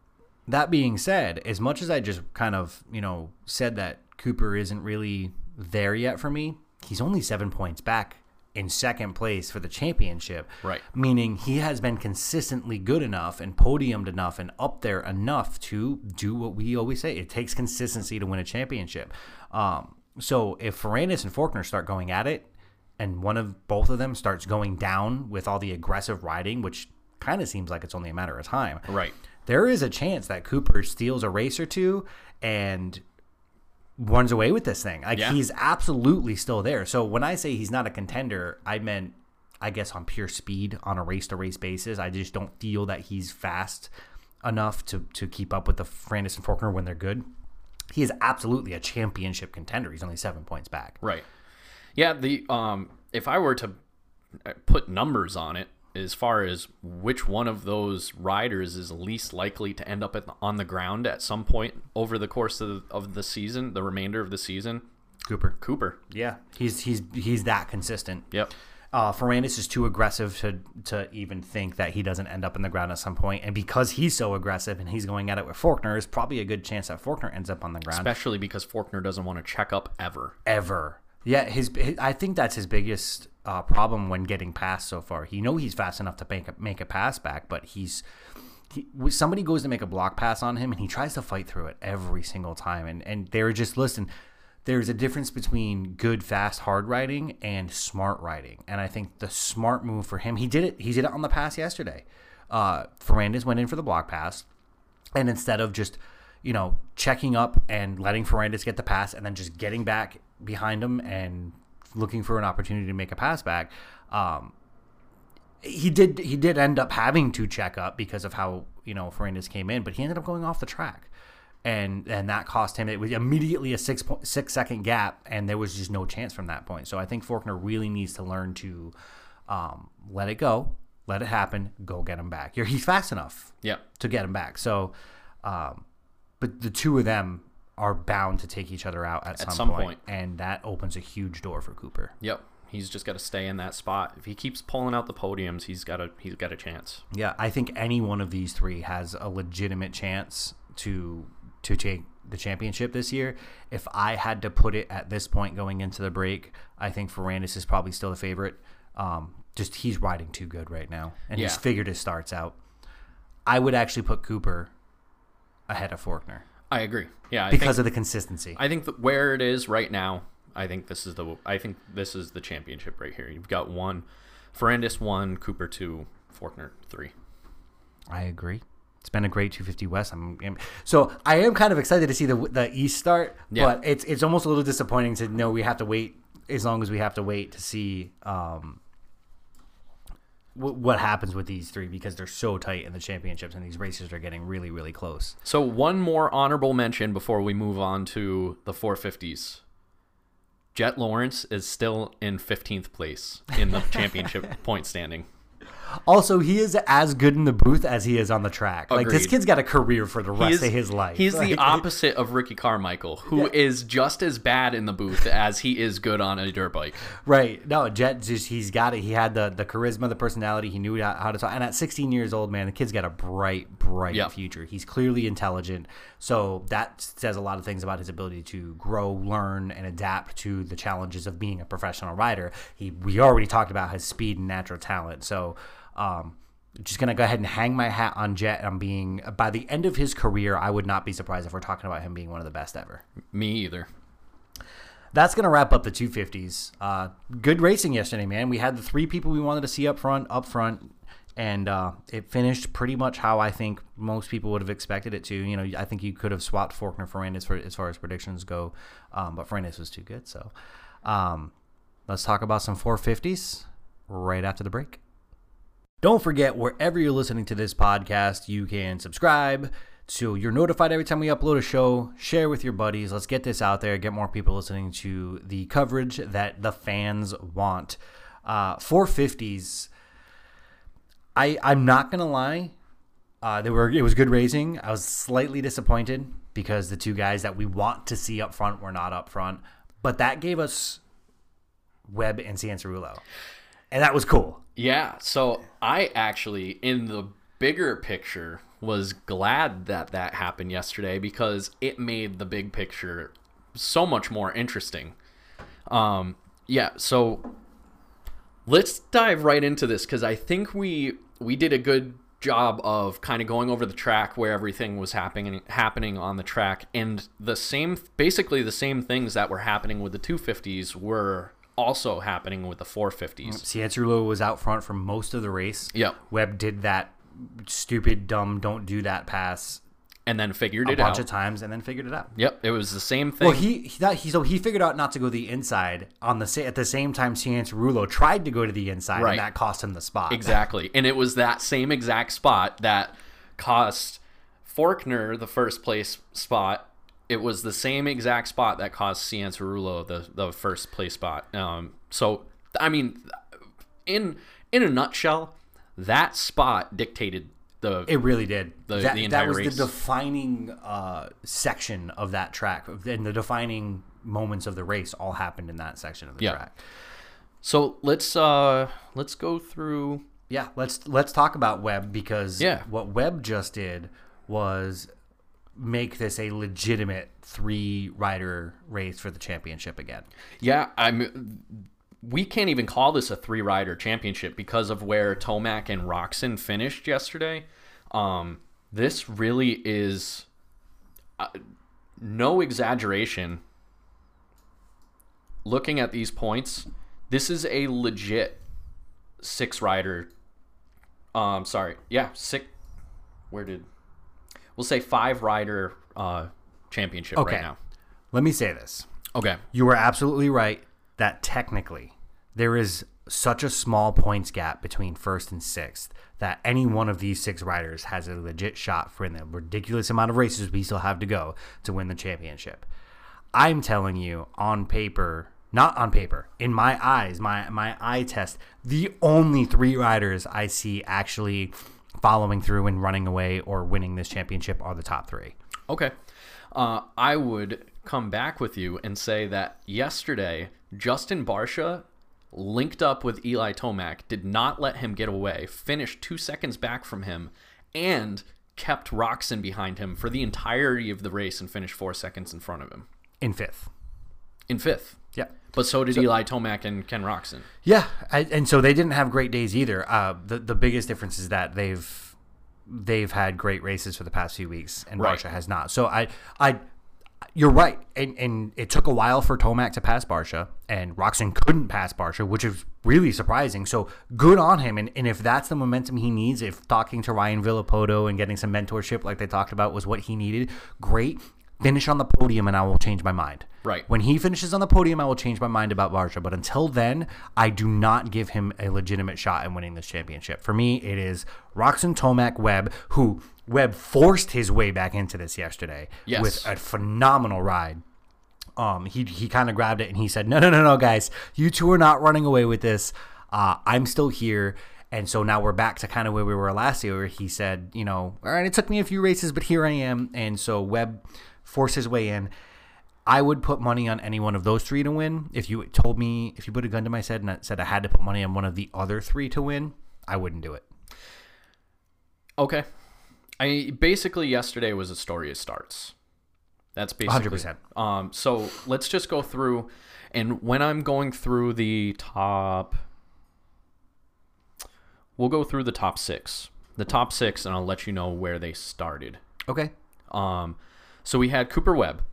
that being said, as much as I just kind of, you know, said that Cooper isn't really there yet for me, he's only seven points back in second place for the championship. Right. Meaning he has been consistently good enough and podiumed enough and up there enough to do what we always say. It takes consistency to win a championship. Um, so if Ferrandis and Forkner start going at it, and one of both of them starts going down with all the aggressive riding, which kind of seems like it's only a matter of time right there is a chance that Cooper steals a race or two and runs away with this thing. Like Yeah. he's absolutely still there. So when I say he's not a contender, I meant I guess on pure speed on a race to race basis. I just don't feel that he's fast enough to to keep up with the Ferrandis and Forkner when they're good. He is absolutely a championship contender. He's only seven points back. right yeah the um if i were to uh, put numbers on it as far as which one of those riders is least likely to end up at the, on the ground at some point over the course of the, of the season the remainder of the season Cooper. cooper Yeah, he's he's he's that consistent. yep Uh, Ferrandis is too aggressive to to even think that he doesn't end up in the ground at some point. point, and because he's so aggressive and he's going at it with Forkner, is probably a good chance that Forkner ends up on the ground especially because forkner doesn't want to check up ever ever. Yeah, his, his I think that's his biggest uh, problem when getting past so far. He know he's fast enough to make a, make a pass back, but he's he, somebody goes to make a block pass on him and he tries to fight through it every single time. And and they're just listen. There's a difference between good, fast, hard riding and smart riding. And I think the smart move for him, he did it. He did it on the pass yesterday. Uh, Ferrandis went in for the block pass, and instead of just you know checking up and letting Ferrandis get the pass and then just getting back behind him and looking for an opportunity to make a pass back, um, he did he did end up having to check up because of how you know Ferrandis came in, but he ended up going off the track, and and that cost him. It was immediately a six point six second gap, and there was just no chance from that point. So I think Forkner really needs to learn to um, let it go, let it happen, go get him back. You're, he's fast enough yep to get him back. So, um, but the two of them are bound to take each other out at, some, some point, point. and that opens a huge door for Cooper. Yep. He's just got to stay in that spot. If he keeps pulling out the podiums, he's got a he's got a chance. Yeah, I think any one of these three has a legitimate chance to to take the championship this year. If I had to put it at this point going into the break, I think Ferrandis is probably still the favorite. Um, just he's riding too good right now, and he's figured his starts out. I would actually put Cooper ahead of Forkner I agree. Yeah, I because think, of the consistency. I think that where it is right now, I think this is the I think this is the championship right here. You've got one, Ferrandis one, Cooper two, Forkner three. I agree. It's been a great 250 West. I'm, I'm- so I am kind of excited to see the the East start, Yeah. but it's it's almost a little disappointing to know we have to wait as long as we have to wait to see um, wh- what happens with these three because they're so tight in the championships and these races are getting really really close. So one more honorable mention before we move on to the 450s. Jett Lawrence is still in 15th place in the championship point standing. Also, he is as good in the booth as he is on the track. Like this kid's got a career for the rest He's- of his life. He's the opposite of Ricky Carmichael, who is just as bad in the booth as he is good on a dirt bike. Right. No, Jett just he's got it. He had the the charisma, the personality. He knew how how to talk. And at 16 years old, man, the kid's got a bright, bright Yep. future. He's clearly intelligent. So that says a lot of things about his ability to grow, learn, and adapt to the challenges of being a professional rider. He we already talked about his speed and natural talent. So um just gonna go ahead and hang my hat on Jett on being by the end of his career, I would not be surprised if we're talking about him being one of the best ever. Me either. That's going to wrap up the 250s. Uh, good racing yesterday, man. We had the three people we wanted to see up front, up front, and uh, it finished pretty much how I think most people would have expected it to. You know, I think you could have swapped Forkner for Ferrandis for as far as predictions go, um, but Ferrandis was too good. So um, let's talk about some 450s right after the break. Don't forget, wherever you're listening to this podcast, you can subscribe so you're notified every time we upload a show. Share with your buddies. Let's get this out there. Get more people listening to the coverage that the fans want. Uh, 450s. I I'm not gonna lie. Uh, were it was good raising. I was slightly disappointed because the two guys that we want to see up front were not up front, but that gave us Webb and Cianciarulo, and that was cool. Yeah, so I actually, in the bigger picture, was glad that that happened yesterday because it made the big picture so much more interesting. Um, yeah, so let's dive right into this because I think we we did a good job of kind of going over the track where everything was happening happening on the track and the same basically the same things that were happening with the 250s were also happening with the 450s. Cianciarulo was out front for most of the race. Yep. Webb did that stupid, dumb, don't do that pass and then figured it out a bunch of times and then figured it out. Yep, it was the same thing. Well, he he, that, he so he figured out not to go the inside on the at the same time Cianciarulo tried to go to the inside Right. and that cost him the spot. exactly, and it was that same exact spot that cost Forkner the first place spot. It was the same exact spot that cost Cianciarulo the the first place spot. Um, so I mean, in in a nutshell, that spot dictated the It really did. The- that, the that was race. the defining uh, section of that track, and the defining moments of the race all happened in that section of the Yeah. track. So let's uh let's go through. Yeah, let's let's talk about Webb because Yeah. what Webb just did was make this a legitimate three rider race for the championship again. Yeah, I'm. We can't even call this a three rider championship because of where Tomac and Roczen finished yesterday. Um, this really is uh, no exaggeration. Looking at these points, this is a legit six rider. Um, sorry, yeah, six. Where did we'll say five rider uh championship Okay. right now? Let me say this. Okay. You were absolutely right that technically there is such a small points gap between first and sixth that any one of these six riders has a legit shot for in the ridiculous amount of races we still have to go to win the championship. I'm telling you on paper, not on paper, in my eyes, my my eye test, the only three riders I see actually following through and running away or winning this championship are the top three. Okay. Uh, I would come back with you and say that yesterday, Justin Barcia linked up with Eli Tomac, did not let him get away, finished two seconds back from him, and kept Roczen behind him for the entirety of the race and finished four seconds in front of him in fifth. In fifth. Yeah. But so did Eli Tomac and Ken Roczen. Yeah, I, and so they didn't have great days either. Uh, the the biggest difference is that they've they've had great races for the past few weeks, and Right. Barcia has not. So I I you're right, and and it took a while for Tomac to pass Barcia, and Roczen couldn't pass Barcia, which is really surprising. So good on him, and and if that's the momentum he needs, if talking to Ryan Villopoto and getting some mentorship like they talked about was what he needed, great. Finish on the podium, and I will change my mind. Right. When he finishes on the podium, I will change my mind about Barcia. But until then, I do not give him a legitimate shot in winning this championship. For me, it is Roczen Tomac Webb, who Webb forced his way back into this yesterday Yes. with a phenomenal ride. Um, he he kind of grabbed it and he said, "No, no, no, no, guys, you two are not running away with this. Uh, I'm still here." And so now we're back to kind of where we were last year. Where he said, "You know, all right, it took me a few races, but here I am." And so Webb forced his way in. I would put money on any one of those three to win. If you told me, if you put a gun to my head and I said I had to put money on one of the other three to win, I wouldn't do it. Okay. I basically yesterday was a story of starts. That's basically 100%. Um, so let's just go through, and when I'm going through the top, we'll go through the top six, the top six, and I'll let you know where they started. Okay. Um, so we had Cooper Webb.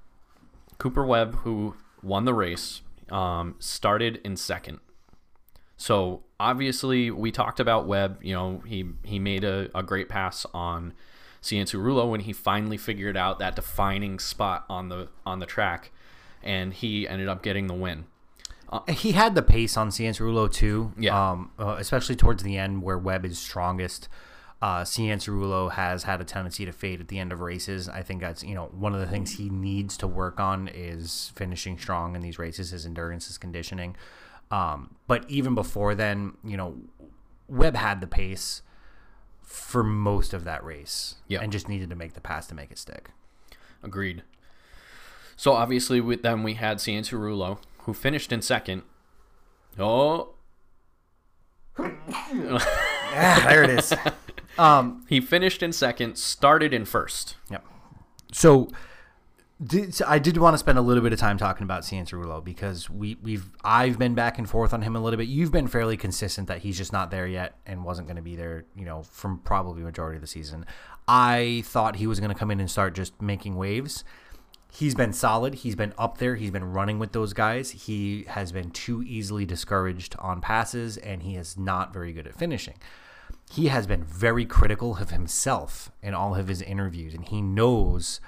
Cooper Webb, who won the race, um, started in second. So obviously, we talked about Webb. You know, he he made a, a great pass on Cianciarulo when he finally figured out that defining spot on the on the track, and he ended up getting the win. He had the pace on Cianciarulo too. Yeah. Um, uh, especially towards the end where Webb is strongest. Uh, Cianciarulo has had a tendency to fade at the end of races. I think that's you know one of the things he needs to work on is finishing strong in these races. His endurance, his conditioning. Um, but even before then, you know, Webb had the pace for most of that race, Yep. and just needed to make the pass to make it stick. Agreed. So obviously, with them we had Cianciarulo, who finished in second. Oh, Ah, there it is. um, he finished in second, started in first. Yep. So, did, so I did want to spend a little bit of time talking about Cian Cianciarulo because we we've I've been back and forth on him a little bit. You've been fairly consistent that he's just not there yet and wasn't going to be there, you know, from probably majority of the season. I thought he was going to come in and start just making waves. He's been solid. He's been up there. He's been running with those guys. He has been too easily discouraged on passes, and he is not very good at finishing he has been very critical of himself in all of his interviews, and he knows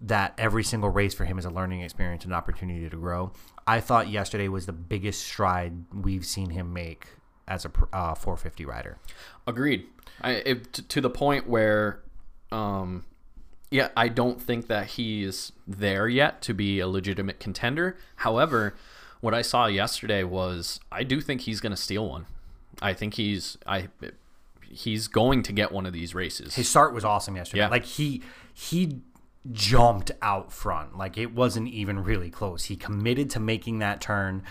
that every single race for him is a learning experience and an opportunity to grow. I thought yesterday was the biggest stride we've seen him make as a uh, 450 rider. Agreed. I it, to the point where, um, yeah, I don't think that he's there yet to be a legitimate contender. However, what I saw yesterday was I do think he's going to steal one. I think he's I he's going to get one of these races. His start was awesome yesterday. Yeah. Like he he jumped out front. Like it wasn't even really close. He committed to making that turn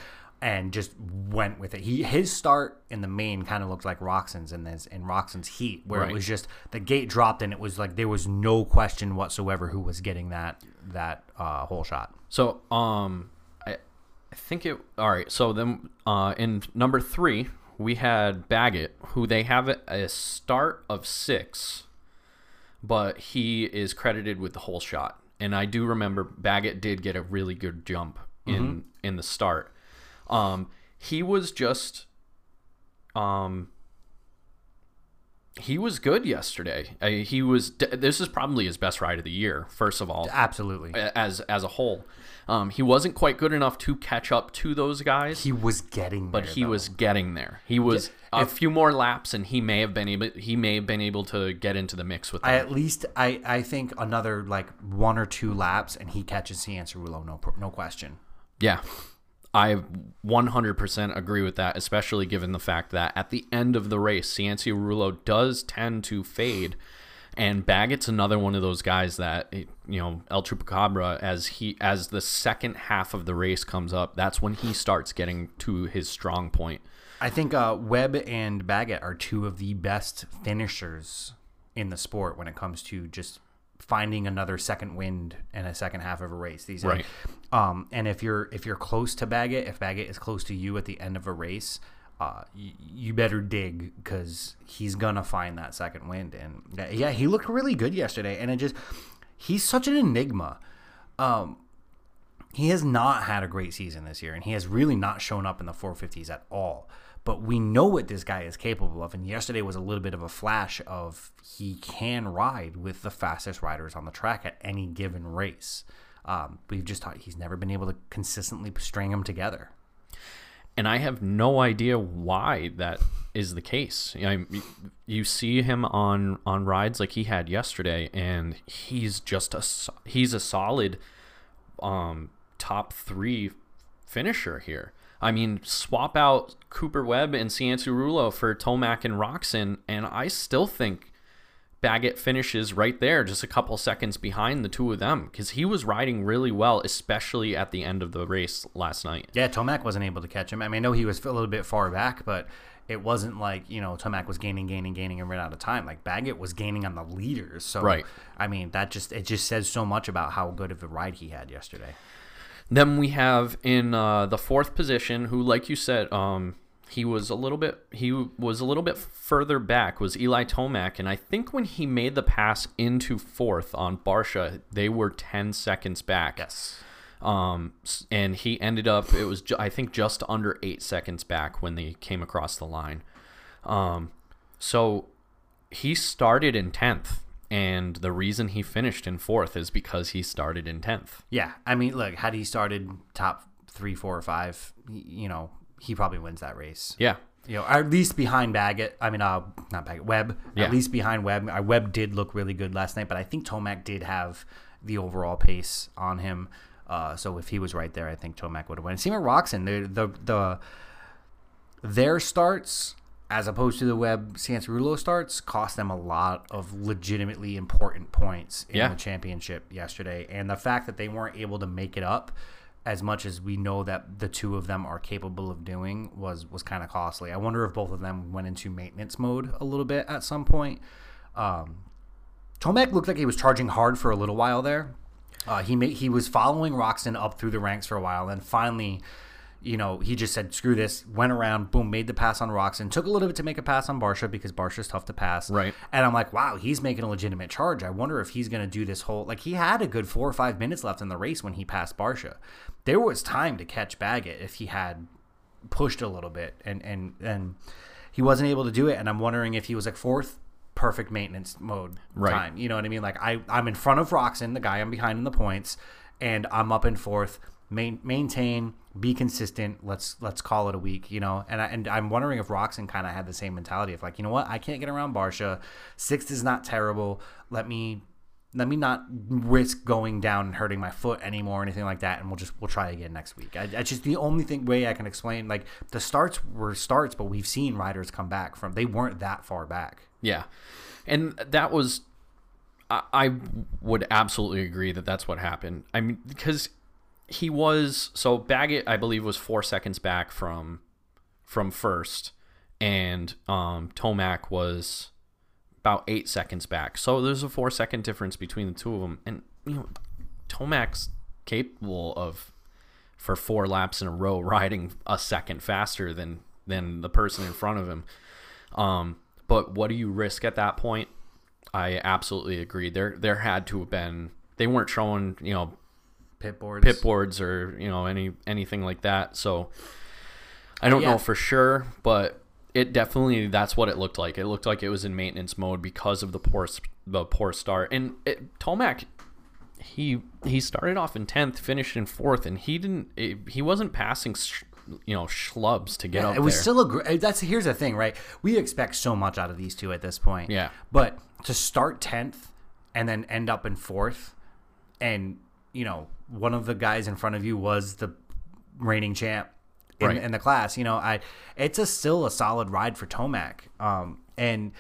and just went with it. He his start in the main kind of looked like Roczen's in this in Roczen's heat, where Right. it was just the gate dropped and it was like there was no question whatsoever who was getting that that uh, hole shot. So, um, I, I think it. All right. So then, uh, in number three, we had Baggett, who they have a- a start of six, but he is credited with the hole shot. And I do remember Baggett did get a really good jump in in the start. Um, he was just, um. He was good yesterday. Uh, he was. This is probably his best ride of the year. First of all, Absolutely. as as a whole. Um, he wasn't quite good enough to catch up to those guys, He was getting but there, he though. was getting there. He was a few more laps, and he may have been able. He may have been able to get into the mix with them. I at least I, I think another like one or two laps and he catches Cianciarulo no no question. yeah, I 100% agree with that, especially given the fact that at the end of the race, Cianciarulo does tend to fade. And Baggett's another one of those guys that you know El Chupacabra as he as the second half of the race comes up, that's when he starts getting to his strong point. I think uh, Webb and Baggett are two of the best finishers in the sport when it comes to just finding another second wind in a second half of a race. These Right. Um, and if you're if you're close to Baggett, if Baggett is close to you at the end of a race, uh, y- you better dig because he's gonna find that second wind. And yeah, he looked really good yesterday, and it just he's such an enigma. Um, he has not had a great season this year, and he has really not shown up in the 450s at all. But we know what this guy is capable of, and yesterday was a little bit of a flash of he can ride with the fastest riders on the track at any given race. Um, we've just thought he's never been able to consistently string them together. and I have no idea why that is the case. You, know, you see him on on rides like he had yesterday, and he's just a he's a solid um, top three finisher here. I mean, swap out Cooper Webb and Cianciarulo for Tomac and Roczen, and I still think Baggett finishes right there, just a couple seconds behind the two of them, because he was riding really well, especially at the end of the race last night. Yeah, Tomac wasn't able to catch him. I mean, I know he was a little bit far back, but it wasn't like you know Tomac was gaining, gaining, gaining, and ran out of time. Like Baggett was gaining on the leaders. So, Right. I mean, that just it just says so much about how good of a ride he had yesterday. Then we have in uh, the fourth position, who, like you said, um, he was a little bit he was a little bit further back was Eli Tomac, and I think when he made the pass into fourth on Barcia, they were ten seconds back. Yes. Um, and he ended up it was ju- I think just under eight seconds back when they came across the line. Um, so he started in tenth, and the reason he finished in fourth is because he started in tenth. Yeah, I mean, look, had he started top three, four, or five, you know, he probably wins that race. Yeah, You know, at least behind Baggett. I mean, uh, not Baggett, Webb. Yeah. At least behind Webb. Uh, Webb did look really good last night, but I think Tomac did have the overall pace on him. Uh, so if he was right there, I think Tomac would have won. Same with Roczen. The the the their starts as opposed to the Webb Cianciarulo starts cost them a lot of legitimately important points in Yeah. the championship yesterday. And the fact that they weren't able to make it up as much as we know that the two of them are capable of doing was was kind of costly. I wonder if both of them went into maintenance mode a little bit at some point. Um, Tomac looked like he was charging hard for a little while there. Uh, he made, he was following Roczen up through the ranks for a while, and finally, you know, he just said screw this, went around, boom, made the pass on Roczen. Took a little bit to make a pass on Barcia because Barcia's tough to pass. Right. And I'm like, wow, he's making a legitimate charge. I wonder if he's going to do this whole like he had a good four or five minutes left in the race when he passed Barcia. There was time to catch Baggett if he had pushed a little bit and and and he wasn't able to do it and i'm wondering if he was like fourth perfect maintenance mode Right. time you know what i mean like i i'm in front of roczen the guy i'm behind in the points and i'm up in fourth main, maintain be consistent let's let's call it a week you know? And I, and i'm wondering if roczen kind of had the same mentality of like you know what? I can't get around barcia. Sixth is not terrible. Let me let me not risk going down and hurting my foot anymore or anything like that and we'll just we'll try again next week. I, just the only thing way i can explain like the starts were starts but we've seen riders come back from they weren't that far back. Yeah, and that was, I, I would absolutely agree that that's what happened. I mean, because he was so Baggett, I believe, was four seconds back from from first, and um, Tomac was about eight seconds back. So there's a four second difference between the two of them, and you know, Tomac's capable of for four laps in a row riding a second faster than than the person in front of him. Um, but what do you risk at that point? I absolutely agree. There there had to have been they weren't showing, you know, pit boards pit boards or, you know, any anything like that. So I don't Yeah. know for sure, but it definitely that's what it looked like. It looked like it was in maintenance mode because of the poor the poor start. And it, Tomac he he started off in 10th, finished in 4th and he didn't it, he wasn't passing you know schlubs to get up it was there. still a gr- eh, that's here's the thing right we expect so much out of these two at this point Yeah. but to start 10th and then end up in fourth and you know one of the guys in front of you was the reigning champ in, Right. in the class you know i it's a still a solid ride for tomac um and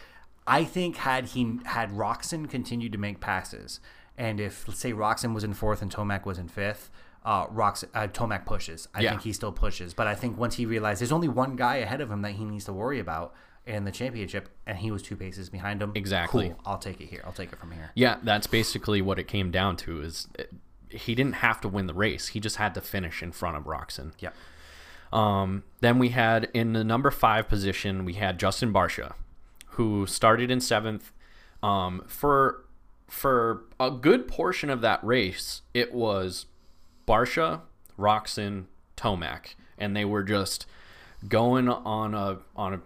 i think had he had roczen continued to make passes and if let's say roczen was in fourth and tomac was in fifth uh, Rox, uh, Tomac pushes. I Yeah. think he still pushes, but I think once he realized there's only one guy ahead of him that he needs to worry about, in the championship, and he was two paces behind him. Exactly. Cool. I'll take it here. I'll take it from here. Yeah, that's basically what it came down to. Is he didn't have to win the race; he just had to finish in front of Roczen. Yeah. Um, then we had in the number five position, we had Justin Barcia, who started in seventh. Um, for for a good portion of that race, it was Barcia, Roxon, Tomac, and they were just going on a on a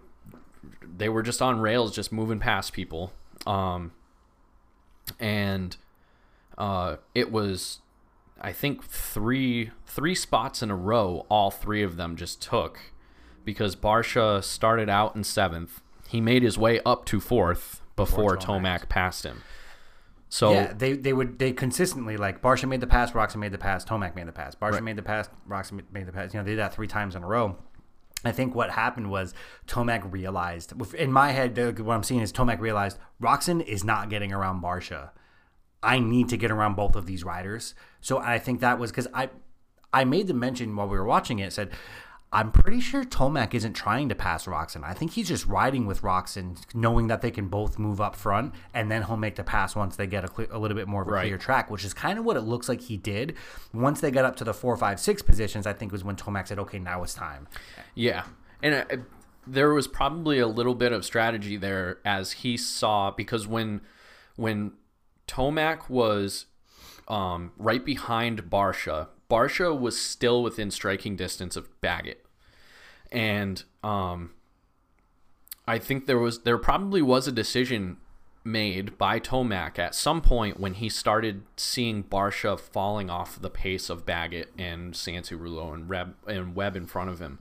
they were just on rails, just moving past people. Um, and uh, it was I think three three spots in a row. All three of them just took because Barcia started out in seventh. He made his way up to fourth before, Before Tomac. Tomac passed him. So yeah, they they would they consistently like Barcia made the pass, Roczen made the pass, Tomac made the pass, Barcia made the pass, Roczen made the pass. You know, they did that three times in a row. I think what happened was Tomac realized, in my head, what I'm seeing is Tomac realized Roczen is not getting around Barcia. I need to get around both of these riders. So I think that was because I I made the mention while we were watching it. Said I'm pretty sure Tomac isn't trying to pass Roczen. I think he's just riding with Roczen, knowing that they can both move up front, and then he'll make the pass once they get a, a little bit more of a Right. clear track, which is kind of what it looks like he did. Once they got up to the four, five, six positions, I think was when Tomac said, "Okay, now it's time." Yeah, and uh, there was probably a little bit of strategy there as he saw because when when Tomac was um, right behind Barcia, Barcia was still within striking distance of Baggett, and um, I think there was there probably was a decision made by Tomac at some point when he started seeing Barcia falling off the pace of Baggett and Cianciarulo and Reb and Webb in front of him.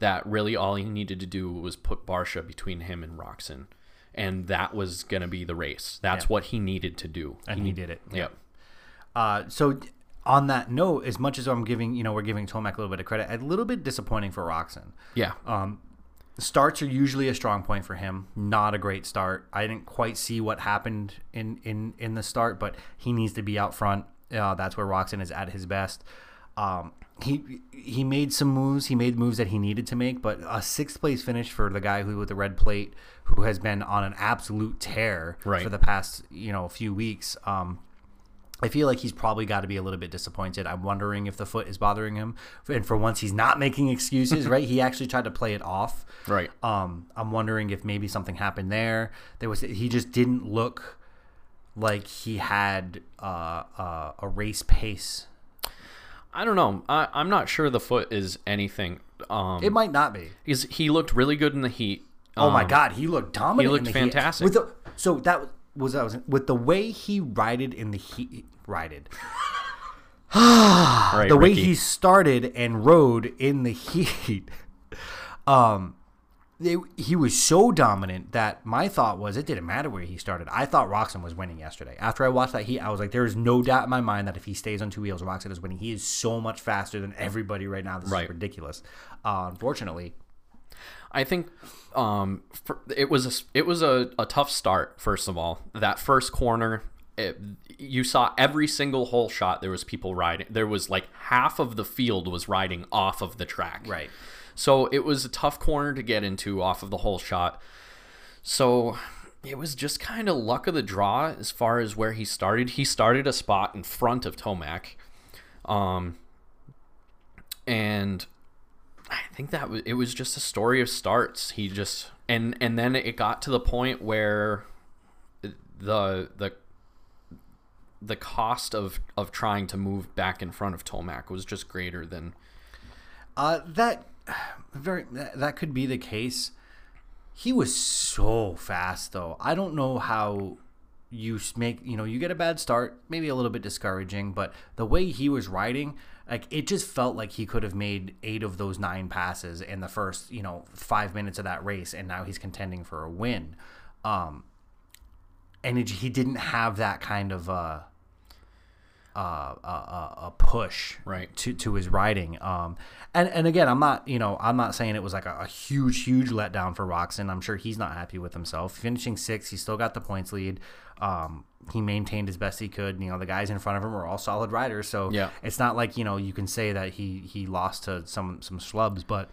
That really all he needed to do was put Barcia between him and Roczen, and that was going to be the race. That's Yeah. what he needed to do. And he did it. Yep. Uh, so on that note, as much as I'm giving, you know, we're giving Tomac a little bit of credit, a little bit disappointing for Roczen. Yeah. starts are usually a strong point for him. Not a great start. I didn't quite see what happened in in in the start, but he needs to be out front. Uh, that's where Roczen is at his best. Um, he he made some moves. He made moves that he needed to make, but a sixth place finish for the guy who with the red plate, who has been on an absolute tear Right. for the past you know few weeks. Um, I feel like he's probably got to be a little bit disappointed. I'm wondering if the foot is bothering him, and for once he's not making excuses. right, he actually tried to play it off. Right. Um, I'm wondering if maybe something happened there. There was he just didn't look like he had uh, uh, a race pace. I don't know. I, I'm not sure the foot is anything. Um, It might not be. because he looked really good in the heat. Oh my Um, God, he looked dominant. he in looked the heat. fantastic. With the, so that was that was with the way he rided in the heat. Rided Right, the way Ricky. he started and rode in the heat. Um, they, he was so dominant that my thought was it didn't matter where he started. I thought Roczen was winning yesterday. After I watched that heat, I was like, there is no doubt in my mind that if he stays on two wheels, Roczen is winning. He is so much faster than everybody right now. This Right. is ridiculous. Uh, unfortunately, I think um, for, it was a, it was a, a tough start. First of all, that first corner, it, you saw every single hole shot. There was people riding. There was like half of the field was riding off of the track. Right. So it was a tough corner to get into off of the hole shot. So it was just kind of luck of the draw as far as where he started. He started a spot in front of Tomac. Um, and I think that was, it was just a story of starts. He just and and then it got to the point where the the the cost of of trying to move back in front of Tomac was just greater than Uh, that very that, could be the case. He was so fast though. I don't know how you make you know you get a bad start, maybe a little bit discouraging, but the way he was riding, like it just felt like he could have made eight of those nine passes in the first you know five minutes of that race, and now he's contending for a win. Um, and it, he didn't have that kind of uh, uh, uh, a push Right. to, to his riding. Um, and, and again, I'm not, you know, I'm not saying it was like a, a huge, huge letdown for Roczen. I'm sure he's not happy with himself. Finishing sixth, he still got the points lead. Um, he maintained as best he could. You know, the guys in front of him were all solid riders, so Yeah. it's not like you know you can say that he he lost to some some schlubs, but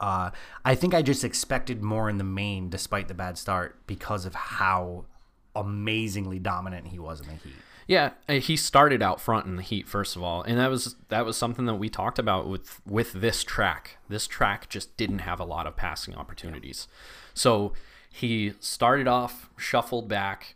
Uh, I think I just expected more in the main, despite the bad start, because of how amazingly dominant he was in the heat. Yeah, uh, he started out front in the heat first of all, and that was that was something that we talked about with with this track. This track just didn't have a lot of passing opportunities. So he started off shuffled back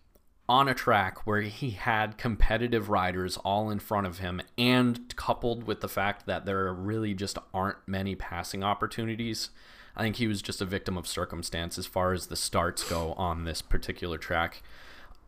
on a track where he had competitive riders all in front of him and coupled with the fact that there really just aren't many passing opportunities. I think he was just a victim of circumstance as far as the starts go on this particular track.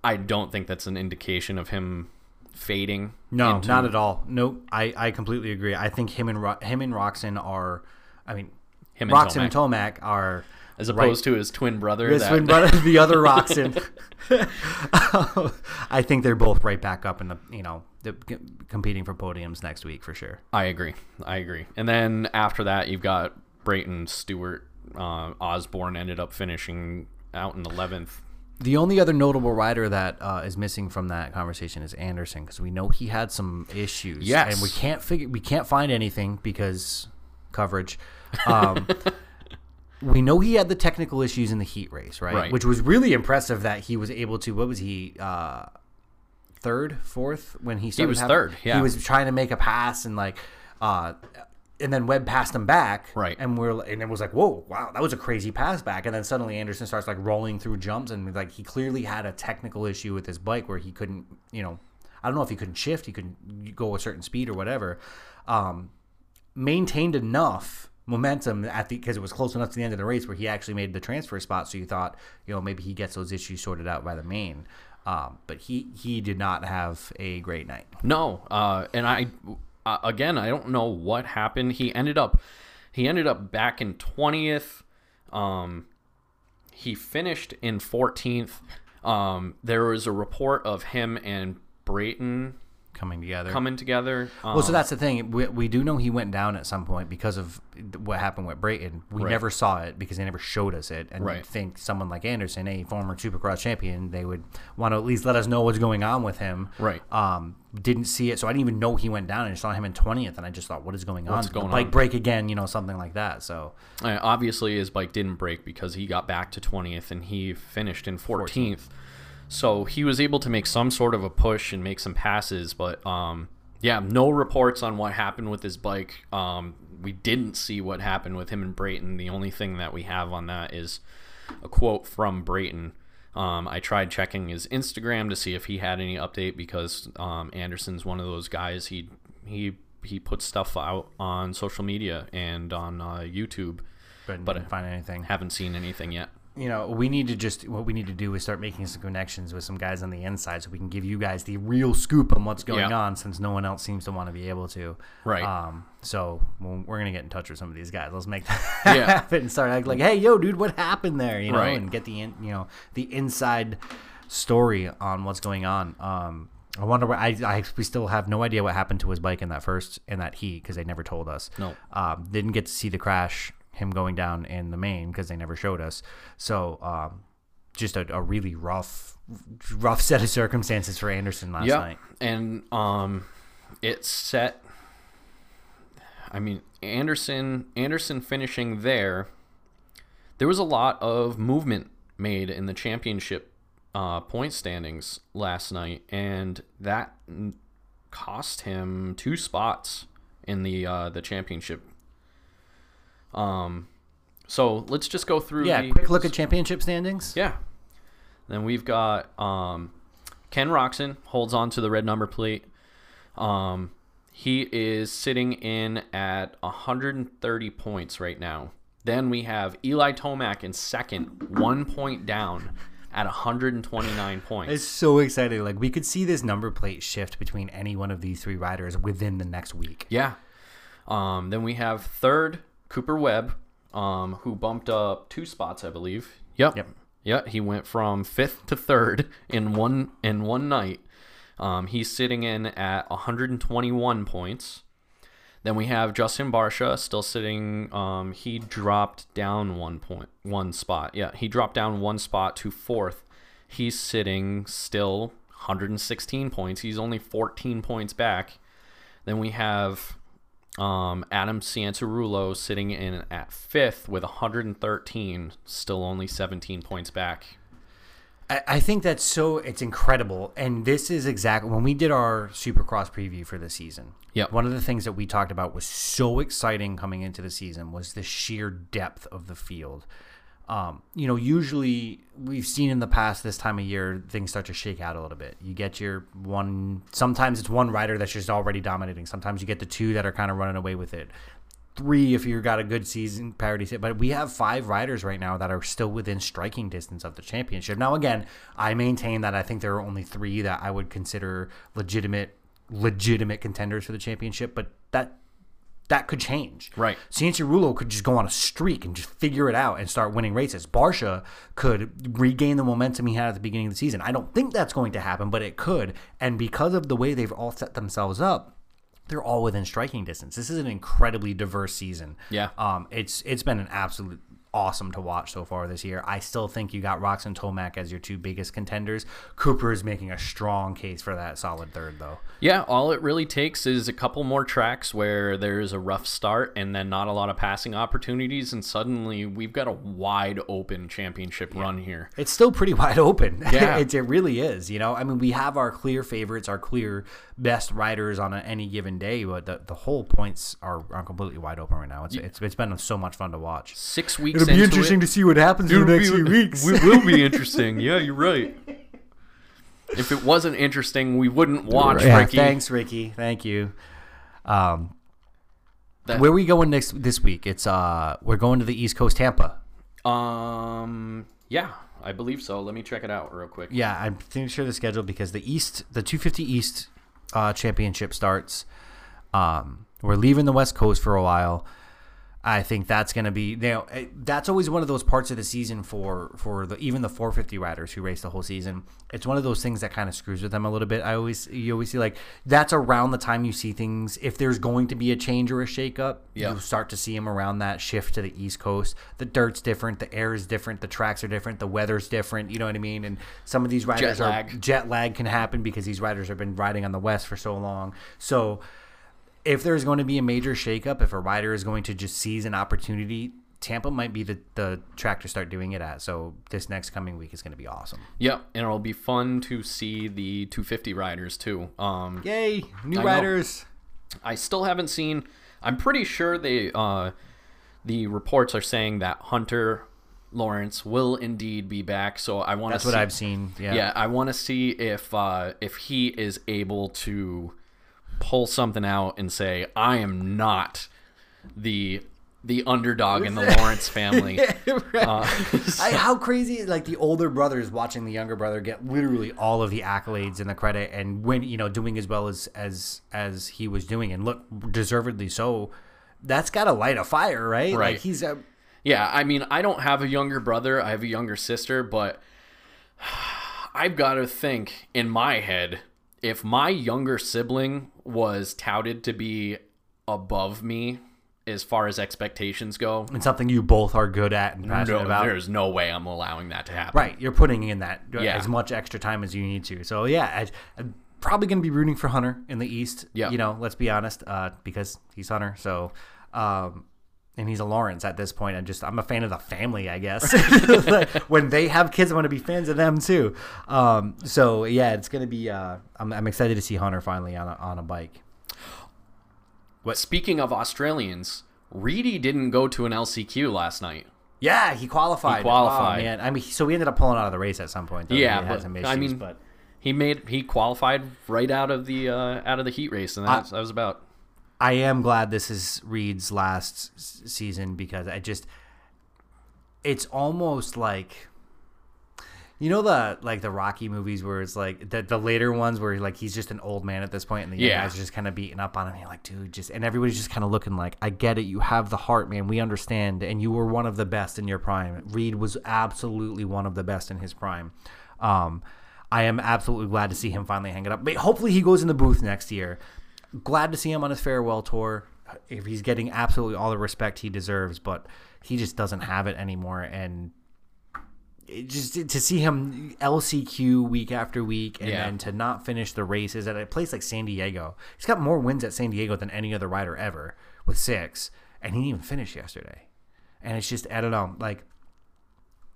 I don't think that's an indication of him fading. No, into- not at all. No, I, I completely agree. I think him and Ro- him and Roczen are, I mean, Him and Roczen and Tomac are as opposed to his twin brother. His that- twin brother, the other Roczen. I think they're both right back up in the you know the, competing for podiums next week for sure. I agree. I agree. And then after that, you've got Brayton Stewart. Uh, Osborne ended up finishing out in 11th. The only other notable rider that uh, is missing from that conversation is Anderson because we know he had some issues. Yes. and we can't figure we can't find anything because coverage. Um, we know he had the technical issues in the heat race, right? Right. Which was really impressive that he was able to. What was he? Uh, third, fourth when he started. He was having- third, yeah. he was trying to make a pass and like, uh, and then Webb passed him back, Right. And we're and it was like, whoa, wow, that was a crazy pass back. And then suddenly Anderson starts like rolling through jumps and like he clearly had a technical issue with his bike where he couldn't, you know, I don't know if he couldn't shift, he couldn't go a certain speed or whatever. Um, maintained enough momentum at the because it was close enough to the end of the race where he actually made the transfer spot. So you thought, you know, maybe he gets those issues sorted out by the main. Um, but he he did not have a great night. No, uh, and I uh, again I don't know what happened. He ended up he ended up back in twentieth. Um, he finished in fourteenth. Um, there was a report of him and Brayton Coming together. coming together. Um, Well, so that's the thing. We, we do know he went down at some point because of what happened with Brayton. We Right. never saw it because they never showed us it. And Right. think someone like Anderson, a former Supercross champion, they would want to at least let us know what's going on with him. Right. Um, didn't see it, so I didn't even know he went down. I just saw him in twentieth, and I just thought, what is going What's on? going bike on? break again, you know, something like that. So Uh, obviously, his bike didn't break because he got back to 20th and he finished in 14th. So he was able to make some sort of a push and make some passes, but um, yeah, no reports on what happened with his bike. Um, we didn't see what happened with him and Brayton. The only thing that we have on that is a quote from Brayton. Um, I tried checking his Instagram to see if he had any update because um, Anderson's one of those guys. He he he puts stuff out on social media and on uh, YouTube. but, But- didn't find anything. Haven't seen anything yet. You know, we need to just what we need to do is start making some connections with some guys on the inside so we can give you guys the real scoop on what's going Yeah. on since no one else seems to want to be able to. Right. Um. So we're gonna get in touch with some of these guys. Let's make that Yeah. happen and start acting like, hey, yo, dude, what happened there? You know, Right. and get the in, you know the inside story on what's going on. Um. I wonder. What, I, I we still have no idea what happened to his bike in that first in that heat because they never told us. No. Um, didn't get to see the crash, him going down in the main because they never showed us. So um, just a, a really rough, rough set of circumstances for Anderson last Yeah, night. and um, it set. I mean, Anderson Anderson finishing there. There was a lot of movement made in the championship uh, point standings last night, and that cost him two spots in the uh, the championship. Um, so let's just go through. Yeah, the, quick look at championship standings. Yeah. Then we've got um, Ken Roczen holds on to the red number plate. Um, he is sitting in at 130 points right now. Then we have Eli Tomac in second, one point down at 129 points. It's so exciting. Like we could see this number plate shift between any one of these three riders within the next week. Yeah. Um, then we have third Cooper Webb, um, who bumped up two spots, I believe. Yep. Yep. Yeah, he went from fifth to third in one in one night. Um, he's sitting in at 121 points. Then we have Justin Barcia still sitting. Um, he dropped down one point, one spot. Yeah, he dropped down one spot to fourth. He's sitting still 116 points. He's only 14 points back. Then we have Um, Adam Cianciarulo sitting in at fifth with 113, still only 17 points back. I, I think that's so it's incredible, and this is exactly when we did our Supercross preview for the season. Yep. one of the things that we talked about was so exciting coming into the season was the sheer depth of the field. Um, you know, usually we've seen in the past this time of year things start to shake out a little bit. You get your one. Sometimes it's one rider that's just already dominating. Sometimes you get the two that are kind of running away with it three if you've got a good season parity set. But we have five riders right now that are still within striking distance of the championship. Now, again, I maintain that I think there are only three that I would consider legitimate legitimate contenders for the championship, but that that could change. Right. Cianciarulo could just go on a streak and just figure it out and start winning races. Barcia could regain the momentum he had at the beginning of the season. I don't think that's going to happen, but it could. And because of the way they've all set themselves up, they're all within striking distance. This is an incredibly diverse season. Yeah. Um, it's it's been an absolute awesome to watch so far this year. I still think you got Roczen Tomac as your two biggest contenders. Cooper is making a strong case for that solid third though. Yeah, all it really takes is a couple more tracks where there's a rough start and then not a lot of passing opportunities, and suddenly we've got a wide open championship run here. It's still pretty wide open. Yeah. it, it really is. You know, I mean, we have our clear favorites, our clear best riders on a, any given day, but the, the whole points are, are completely wide open right now. It's, it's it's been so much fun to watch. Six weeks into it, to see what happens in the next few weeks. We will be interesting. Yeah, you're right. If it wasn't interesting, we wouldn't watch yeah, Ricky. thanks, Ricky. Thank you. Um, That- where we going next this week? It's uh, we're going to the East Coast, Tampa. Um, yeah, I believe so. Let me check it out real quick. Yeah, I'm pretty sure the schedule because the East, the 250 East uh, Championship starts. Um, we're leaving the West Coast for a while. I think that's going to be you know eh, that's always one of those parts of the season for for the even the 450 riders who race the whole season. It's one of those things that kind of screws with them a little bit. I always you always see like that's around the time you see things if there's going to be a change or a shakeup, Yeah. you start to see them around that shift to the East Coast. The dirt's different, the air is different, the tracks are different, the weather's different. You know what I mean? And some of these riders are lag. jet lag can happen because these riders have been riding on the West for so long. So if there's going to be a major shakeup, if a rider is going to just seize an opportunity, Tampa might be the, the track to start doing it at. So this next coming week is going to be awesome. Yep, and it'll be fun to see the 250 riders too. Um, Yay, new I know. riders. I still haven't seen. I'm pretty sure they uh, the reports are saying that Hunter Lawrence will indeed be back. So I want to. That's what I've seen. Yeah. Yeah, I want to see if uh, if he is able to pull something out and say, "I am not the the underdog in the Lawrence family." Uh, I, how crazy like the older brothers watching the younger brother get literally all of the accolades and the credit and when you know doing as well as as as he was doing and look deservedly so that's got to light a fire right like Right. he's a Yeah, I mean, I don't have a younger brother. I have a younger sister, but I've got to think in my head if my younger sibling was touted to be above me as far as expectations go, it's something you both are good at and passionate no, about there's no way I'm allowing that to happen. right you're putting in that uh, Yeah. as much extra time as you need to so yeah I, I'm probably going to be rooting for Hunter in the East Yeah. you know let's be honest uh, because he's Hunter so um and he's a Lawrence at this point. I'm just I'm a fan of the family, I guess. Like, when they have kids, I want to be fans of them too. Um, so yeah, it's gonna be. Uh, I'm, I'm excited to see Hunter finally on a, on a bike. But speaking of Australians, Reedy didn't go to an LCQ last night. Yeah, he qualified. He qualified. Oh, man, I mean, so we ended up pulling out of the race at some point. Though. Yeah, but, some I mean, but He made he qualified right out of the uh, out of the heat race, and that's, that was about I am glad this is Reed's last s- season because I just it's almost like you know the like the Rocky movies where it's like the, the later ones where like he's just an old man at this point and the Yeah. guys are just kind of beating up on him. You're like, dude, just and everybody's just kind of looking like, I get it, you have the heart, man. We understand, and you were one of the best in your prime. Reed was absolutely one of the best in his prime. Um, I am absolutely glad to see him finally hang it up. But hopefully he goes in the booth next year. Glad to see him on his farewell tour. If he's getting absolutely all the respect he deserves, but he just doesn't have it anymore, and it just to see him LCQ week after week, and Yeah. then to not finish the races at a place like San Diego. He's got more wins at San Diego than any other rider ever with six, and he didn't even finish yesterday. And it's just I don't know, like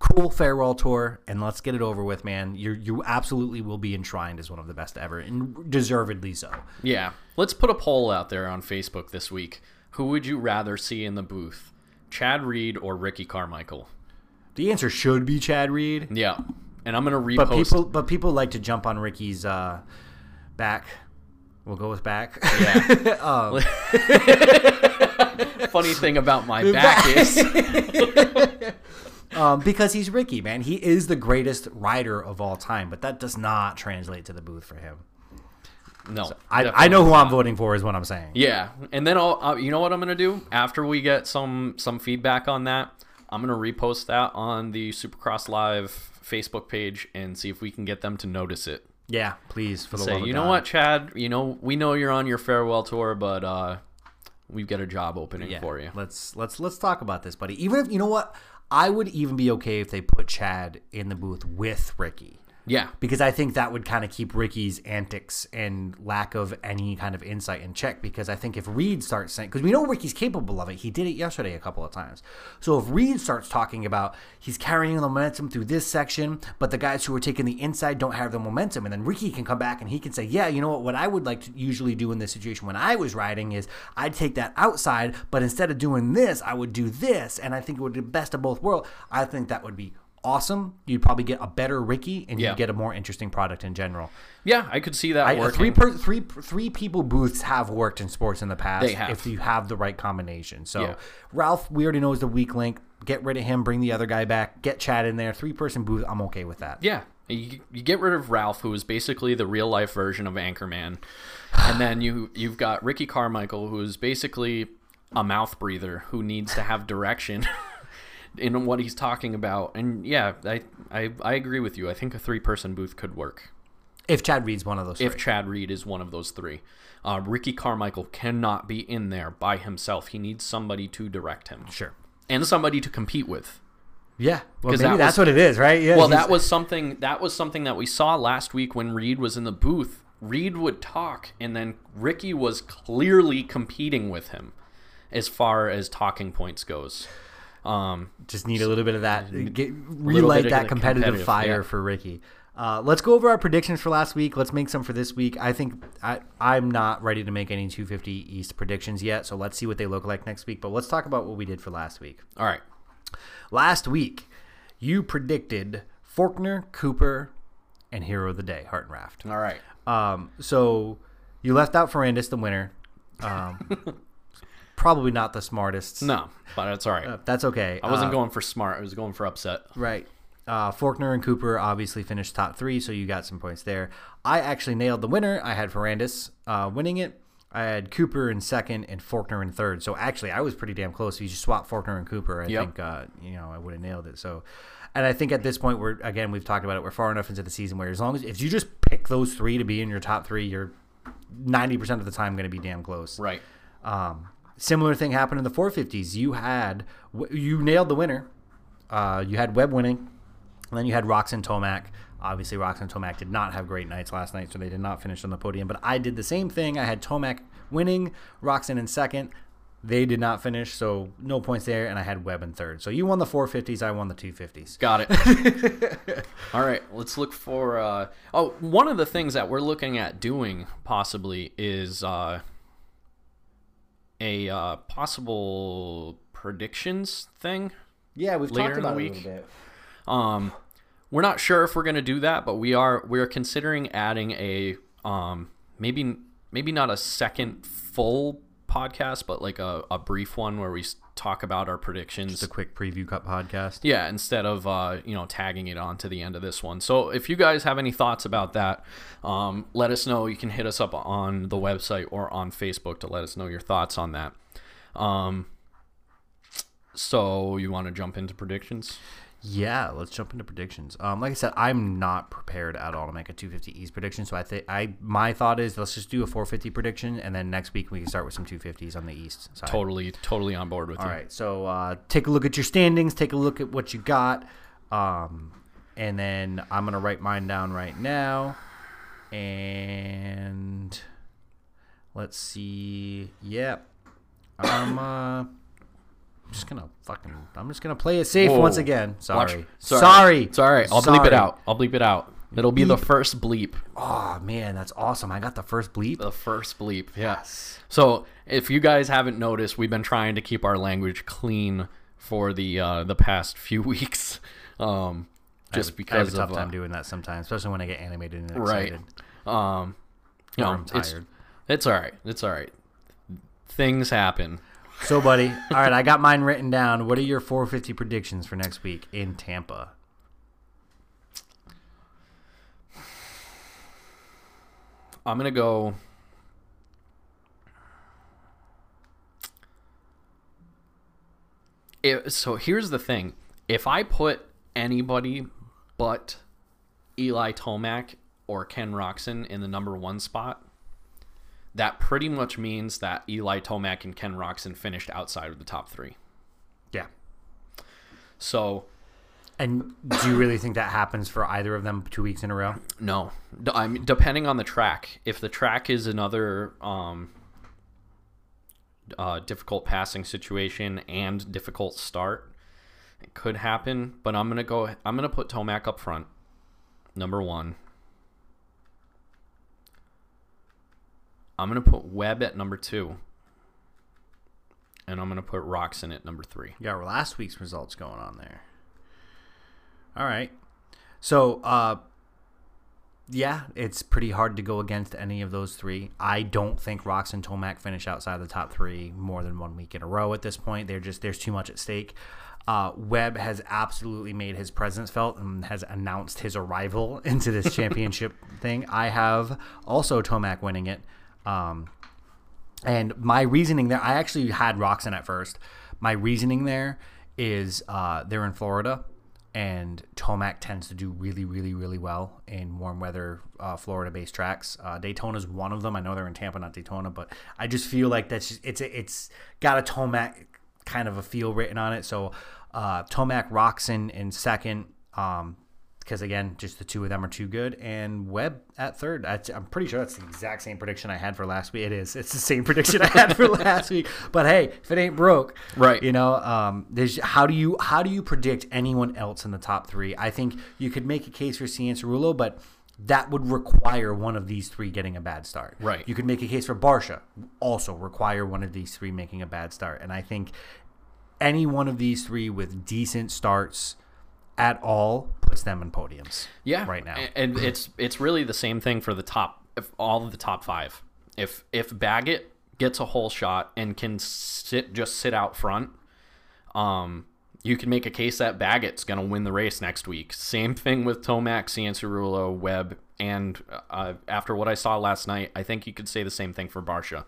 cool farewell tour, and let's get it over with, man. You you absolutely will be enshrined as one of the best ever, and deservedly so. Yeah. Let's put a poll out there on Facebook this week. Who would you rather see in the booth? Chad Reed or Ricky Carmichael? The answer should be Chad Reed. Yeah. And I'm going to repost But people, but people like to jump on Ricky's uh, back. We'll go with back. Yeah. um, Funny thing about my back is um, because he's Ricky, man. He is the greatest rider of all time, but that does not translate to the booth for him. no. I, I know who not. I'm voting for, is what I'm saying. Yeah, and then I'll, uh, you know what I'm gonna do after we get some some feedback on that. I'm gonna repost that on the Supercross Live Facebook page and see if we can get them to notice it. Yeah, please, for the Say, love of you know what, Chad? You know we know you're on your farewell tour, but uh, we've got a job opening Yeah, for you. let's let's let's talk about this, buddy. Even if you know what, I would even be okay if they put Chad in the booth with Ricky. Yeah, because I think that would kind of keep Ricky's antics and lack of any kind of insight in check. Because I think if Reed starts saying, because we know Ricky's capable of it, he did it yesterday a couple of times. So if Reed starts talking about he's carrying the momentum through this section, but the guys who are taking the inside don't have the momentum, and then Ricky can come back and he can say, yeah, you know what? What I would like to usually do in this situation when I was riding is I'd take that outside, but instead of doing this, I would do this, and I think it would be best of both worlds. I think that would be awesome. You'd probably get a better Ricky, and Yeah. you'd get a more interesting product in general. yeah, I could see that I, uh, working. three per, three three people booths have worked in sports in the past. If you have the right combination. So Yeah. Ralph, we already know is the weak link. Get rid of him. Bring the other guy back. Get Chad in there. Three person booth. I'm okay with that. Yeah, you, you get rid of Ralph, who is basically the real life version of Anchorman, and then you you've got Ricky Carmichael, who is basically a mouth breather who needs to have direction in what he's talking about. And yeah, I I, I agree with you. I think a three person booth could work If Chad Reed's one of those, if three. Chad Reed is one of those three. Uh, Ricky Carmichael cannot be in there by himself. He needs somebody to direct him sure. and somebody to compete with. Yeah, well, maybe that that's was- what it is, right? Yeah. Well, that was something that was something that we saw last week when Reed was in the booth. Reed would talk, and then Ricky was clearly competing with him as far as talking points goes. Um, just need a little bit of that. Get, relight that competitive, competitive, fire yeah. for Ricky. Uh, let's go over our predictions for last week. Let's make some for this week. I think I, I'm not ready to make any 250 East predictions yet, so let's see what they look like next week. But let's talk about what we did for last week. all right, Last week, you predicted Forkner, Cooper, and Hero of the Day, Hartranft. all right. Um, so you left out Ferrandis, the winner. Um, probably not the smartest. No, but that's all right. Uh, that's okay. I wasn't Uh, going for smart. I was going for upset. Right. Uh, Forkner and Cooper obviously finished top three, so you got some points there. I actually nailed the winner. I had Ferrandis uh, winning it. I had Cooper in second and Forkner in third. So actually, I was pretty damn close. If you just swap Forkner and Cooper, I Yep. think uh, you know I would have nailed it. So, and I think at this point we're again we've talked about it. We're far enough into the season where as long as if you just pick those three to be in your top three, you're ninety percent of the time going to be damn close. Right. Um, similar thing happened in the 450s. You had you nailed the winner. Uh, you had Webb winning, and then you had Roczen Tomac. Obviously, Roczen Tomac did not have great nights last night, so they did not finish on the podium. But I did the same thing. I had Tomac winning, Roczen in second. They did not finish, so no points there. And I had Webb in third. So you won the 450s. I won the 250s. Got it. All right, let's look for. Uh, oh, one of the things that we're looking at doing possibly is uh, a uh, possible predictions thing. Yeah, we've Later talked in the about it week. a little bit. Um, we're not sure if we're going to do that, but we are. We're considering adding a um, maybe maybe not a second full podcast, but like a, a brief one where we talk about our predictions. Just a quick preview cut podcast. Yeah, instead of uh, you know tagging it on to the end of this one. So if you guys have any thoughts about that, um, let us know. You can hit us up on the website or on Facebook to let us know your thoughts on that. Um, so you want to jump into predictions? Yeah, let's jump into predictions. Um, like I said, I'm not prepared at all to make a 250 East prediction. So I think I my thought is let's just do a 450 prediction, and then next week we can start with some 250s on the East side. Totally, totally on board with All you. right. So uh, take a look at your standings. Take a look at what you got. Um, and then I'm gonna write mine down right now. And let's see. Yep. I'm uh just gonna fucking I'm just gonna play it safe Whoa. once again. Watch- Sorry. Sorry. Sorry. It's all right. I'll bleep it out. I'll bleep it out. It'll be the first bleep. Oh man, that's awesome. I got the first bleep. The first bleep. Yeah. Yes. So if you guys haven't noticed, we've been trying to keep our language clean for the uh, the past few weeks. Um, just I because I have a tough of uh, time doing that sometimes, especially when I get animated and right. excited. Um, you know, I'm it's tired. it's all right. It's all right. Things happen. So, buddy, all right, I got mine written down. What are your 450 predictions for next week in Tampa? I'm gonna go. If, so here's the thing: if I put anybody but Eli Tomac or Ken Roczen in the number one spot, that pretty much means that Eli Tomac and Ken Roczen finished outside of the top three. Yeah. So And do you really think that happens for either of them two weeks in a row? No, I mean, depending on the track. If the track is another um, uh, difficult passing situation and difficult start, it could happen. But I'm gonna go. I'm gonna put Tomac up front, number one. I'm gonna put Webb at number two, and I'm gonna put Roczen at number three. Got last week's results going on there. All right. So, uh, yeah, it's pretty hard to go against any of those three. I don't think Roczen Tomac finish outside the top three more than one week in a row at this point. They're just there's too much at stake. Uh, Webb has absolutely made his presence felt and has announced his arrival into this championship thing. I have also Tomac winning it. Um, and my reasoning there, I actually had Roczen at first. My reasoning there is uh, they're in Florida, and Tomac tends to do really, really, really well in warm weather uh, Florida-based tracks. Uh, Daytona's one of them. I know they're in Tampa, not Daytona, but I just feel like that's just, it's it's got a Tomac kind of a feel written on it. So uh, Tomac Roczen in second. Um, because again, just the two of them are too good, and Webb at third. That's, I'm pretty sure that's the exact same prediction I had for last week. It is. It's the same prediction I had for last week. But hey, if it ain't broke, Right. You know, um, there's how do you how do you predict anyone else in the top three? I think you could make a case for Cianciarulo, but that would require one of these three getting a bad start. Right. You could make a case for Barcia, also require one of these three making a bad start, and I think any one of these three with decent starts at all puts them in podiums. yeah right now. And it's it's really the same thing for the top if all of the top five if if baggett gets a hole shot and can sit just sit out front um you can make a case that baggett's going to win the race next week same thing with tomac cianciarulo webb and uh, after what i saw last night i think you could say the same thing for barcia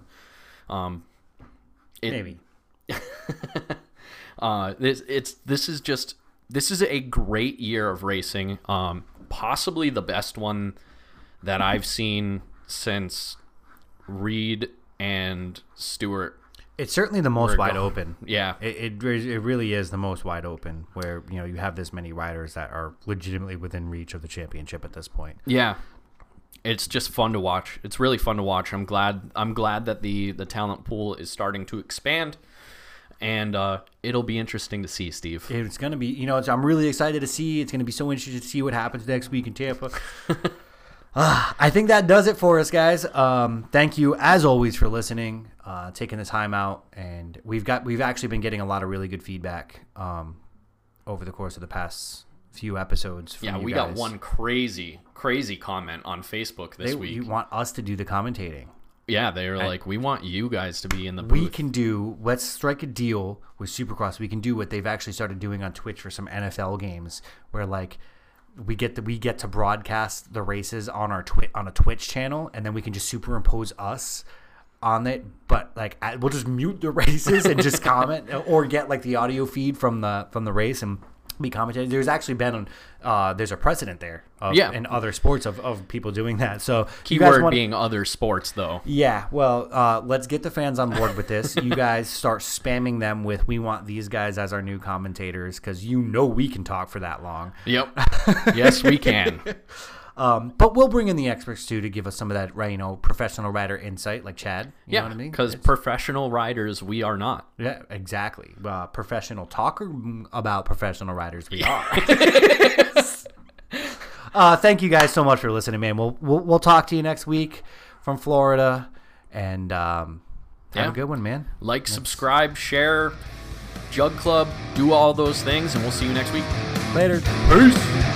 um it, Maybe. uh, this it's this is just this is a great year of racing. Um, possibly the best one that I've seen since Reed and Stewart. It's certainly the most wide going- open. Yeah, It, it it really is the most wide open where you know you have this many riders that are legitimately within reach of the championship at this point. yeah. It's just fun to watch. It's really fun to watch. I'm glad. I'm glad that the the talent pool is starting to expand, and uh, it'll be interesting to see, Steve. It's gonna be you know it's, I'm really excited to see. It's gonna be so interesting to see what happens next week in Tampa. Ah, I think that does it for us, guys. Um, thank you as always for listening, uh, taking the time out, and we've got we've actually been getting a lot of really good feedback um, over the course of the past few episodes. From yeah, we got one crazy, crazy comment on Facebook this They, week. you want us to do the commentating. Yeah, they were like, "We want you guys to be in the booth." we can do let's strike a deal with supercross we can do what they've actually started doing on twitch for some nfl games where like we get the we get to broadcast the races on our twi- on a twitch channel and then we can just superimpose us on it but like I- we'll just mute the races and just comment or get like the audio feed from the from the race and be commentating. There's actually been uh, there's a precedent there of, Yeah. in other sports of, of people doing that. So Keyword wanna- being other sports, though. yeah, well, uh, let's get the fans on board with this. you guys start spamming them with "We want these guys as our new commentators" because you know we can talk for that long. Yep. yes, we can. Um, but we'll bring in the experts too to give us some of that, you know, professional rider insight, like Chad. You know Yeah, what I mean? because professional riders, we are not. yeah, exactly. Uh, professional talker mm, about professional riders, we are. uh, thank you guys so much for listening, man. We'll we'll, we'll talk to you next week from Florida, and um, have Yeah. a good one, man. Like, subscribe, share, Jug Club, do all those things, and we'll see you next week. Later. Peace.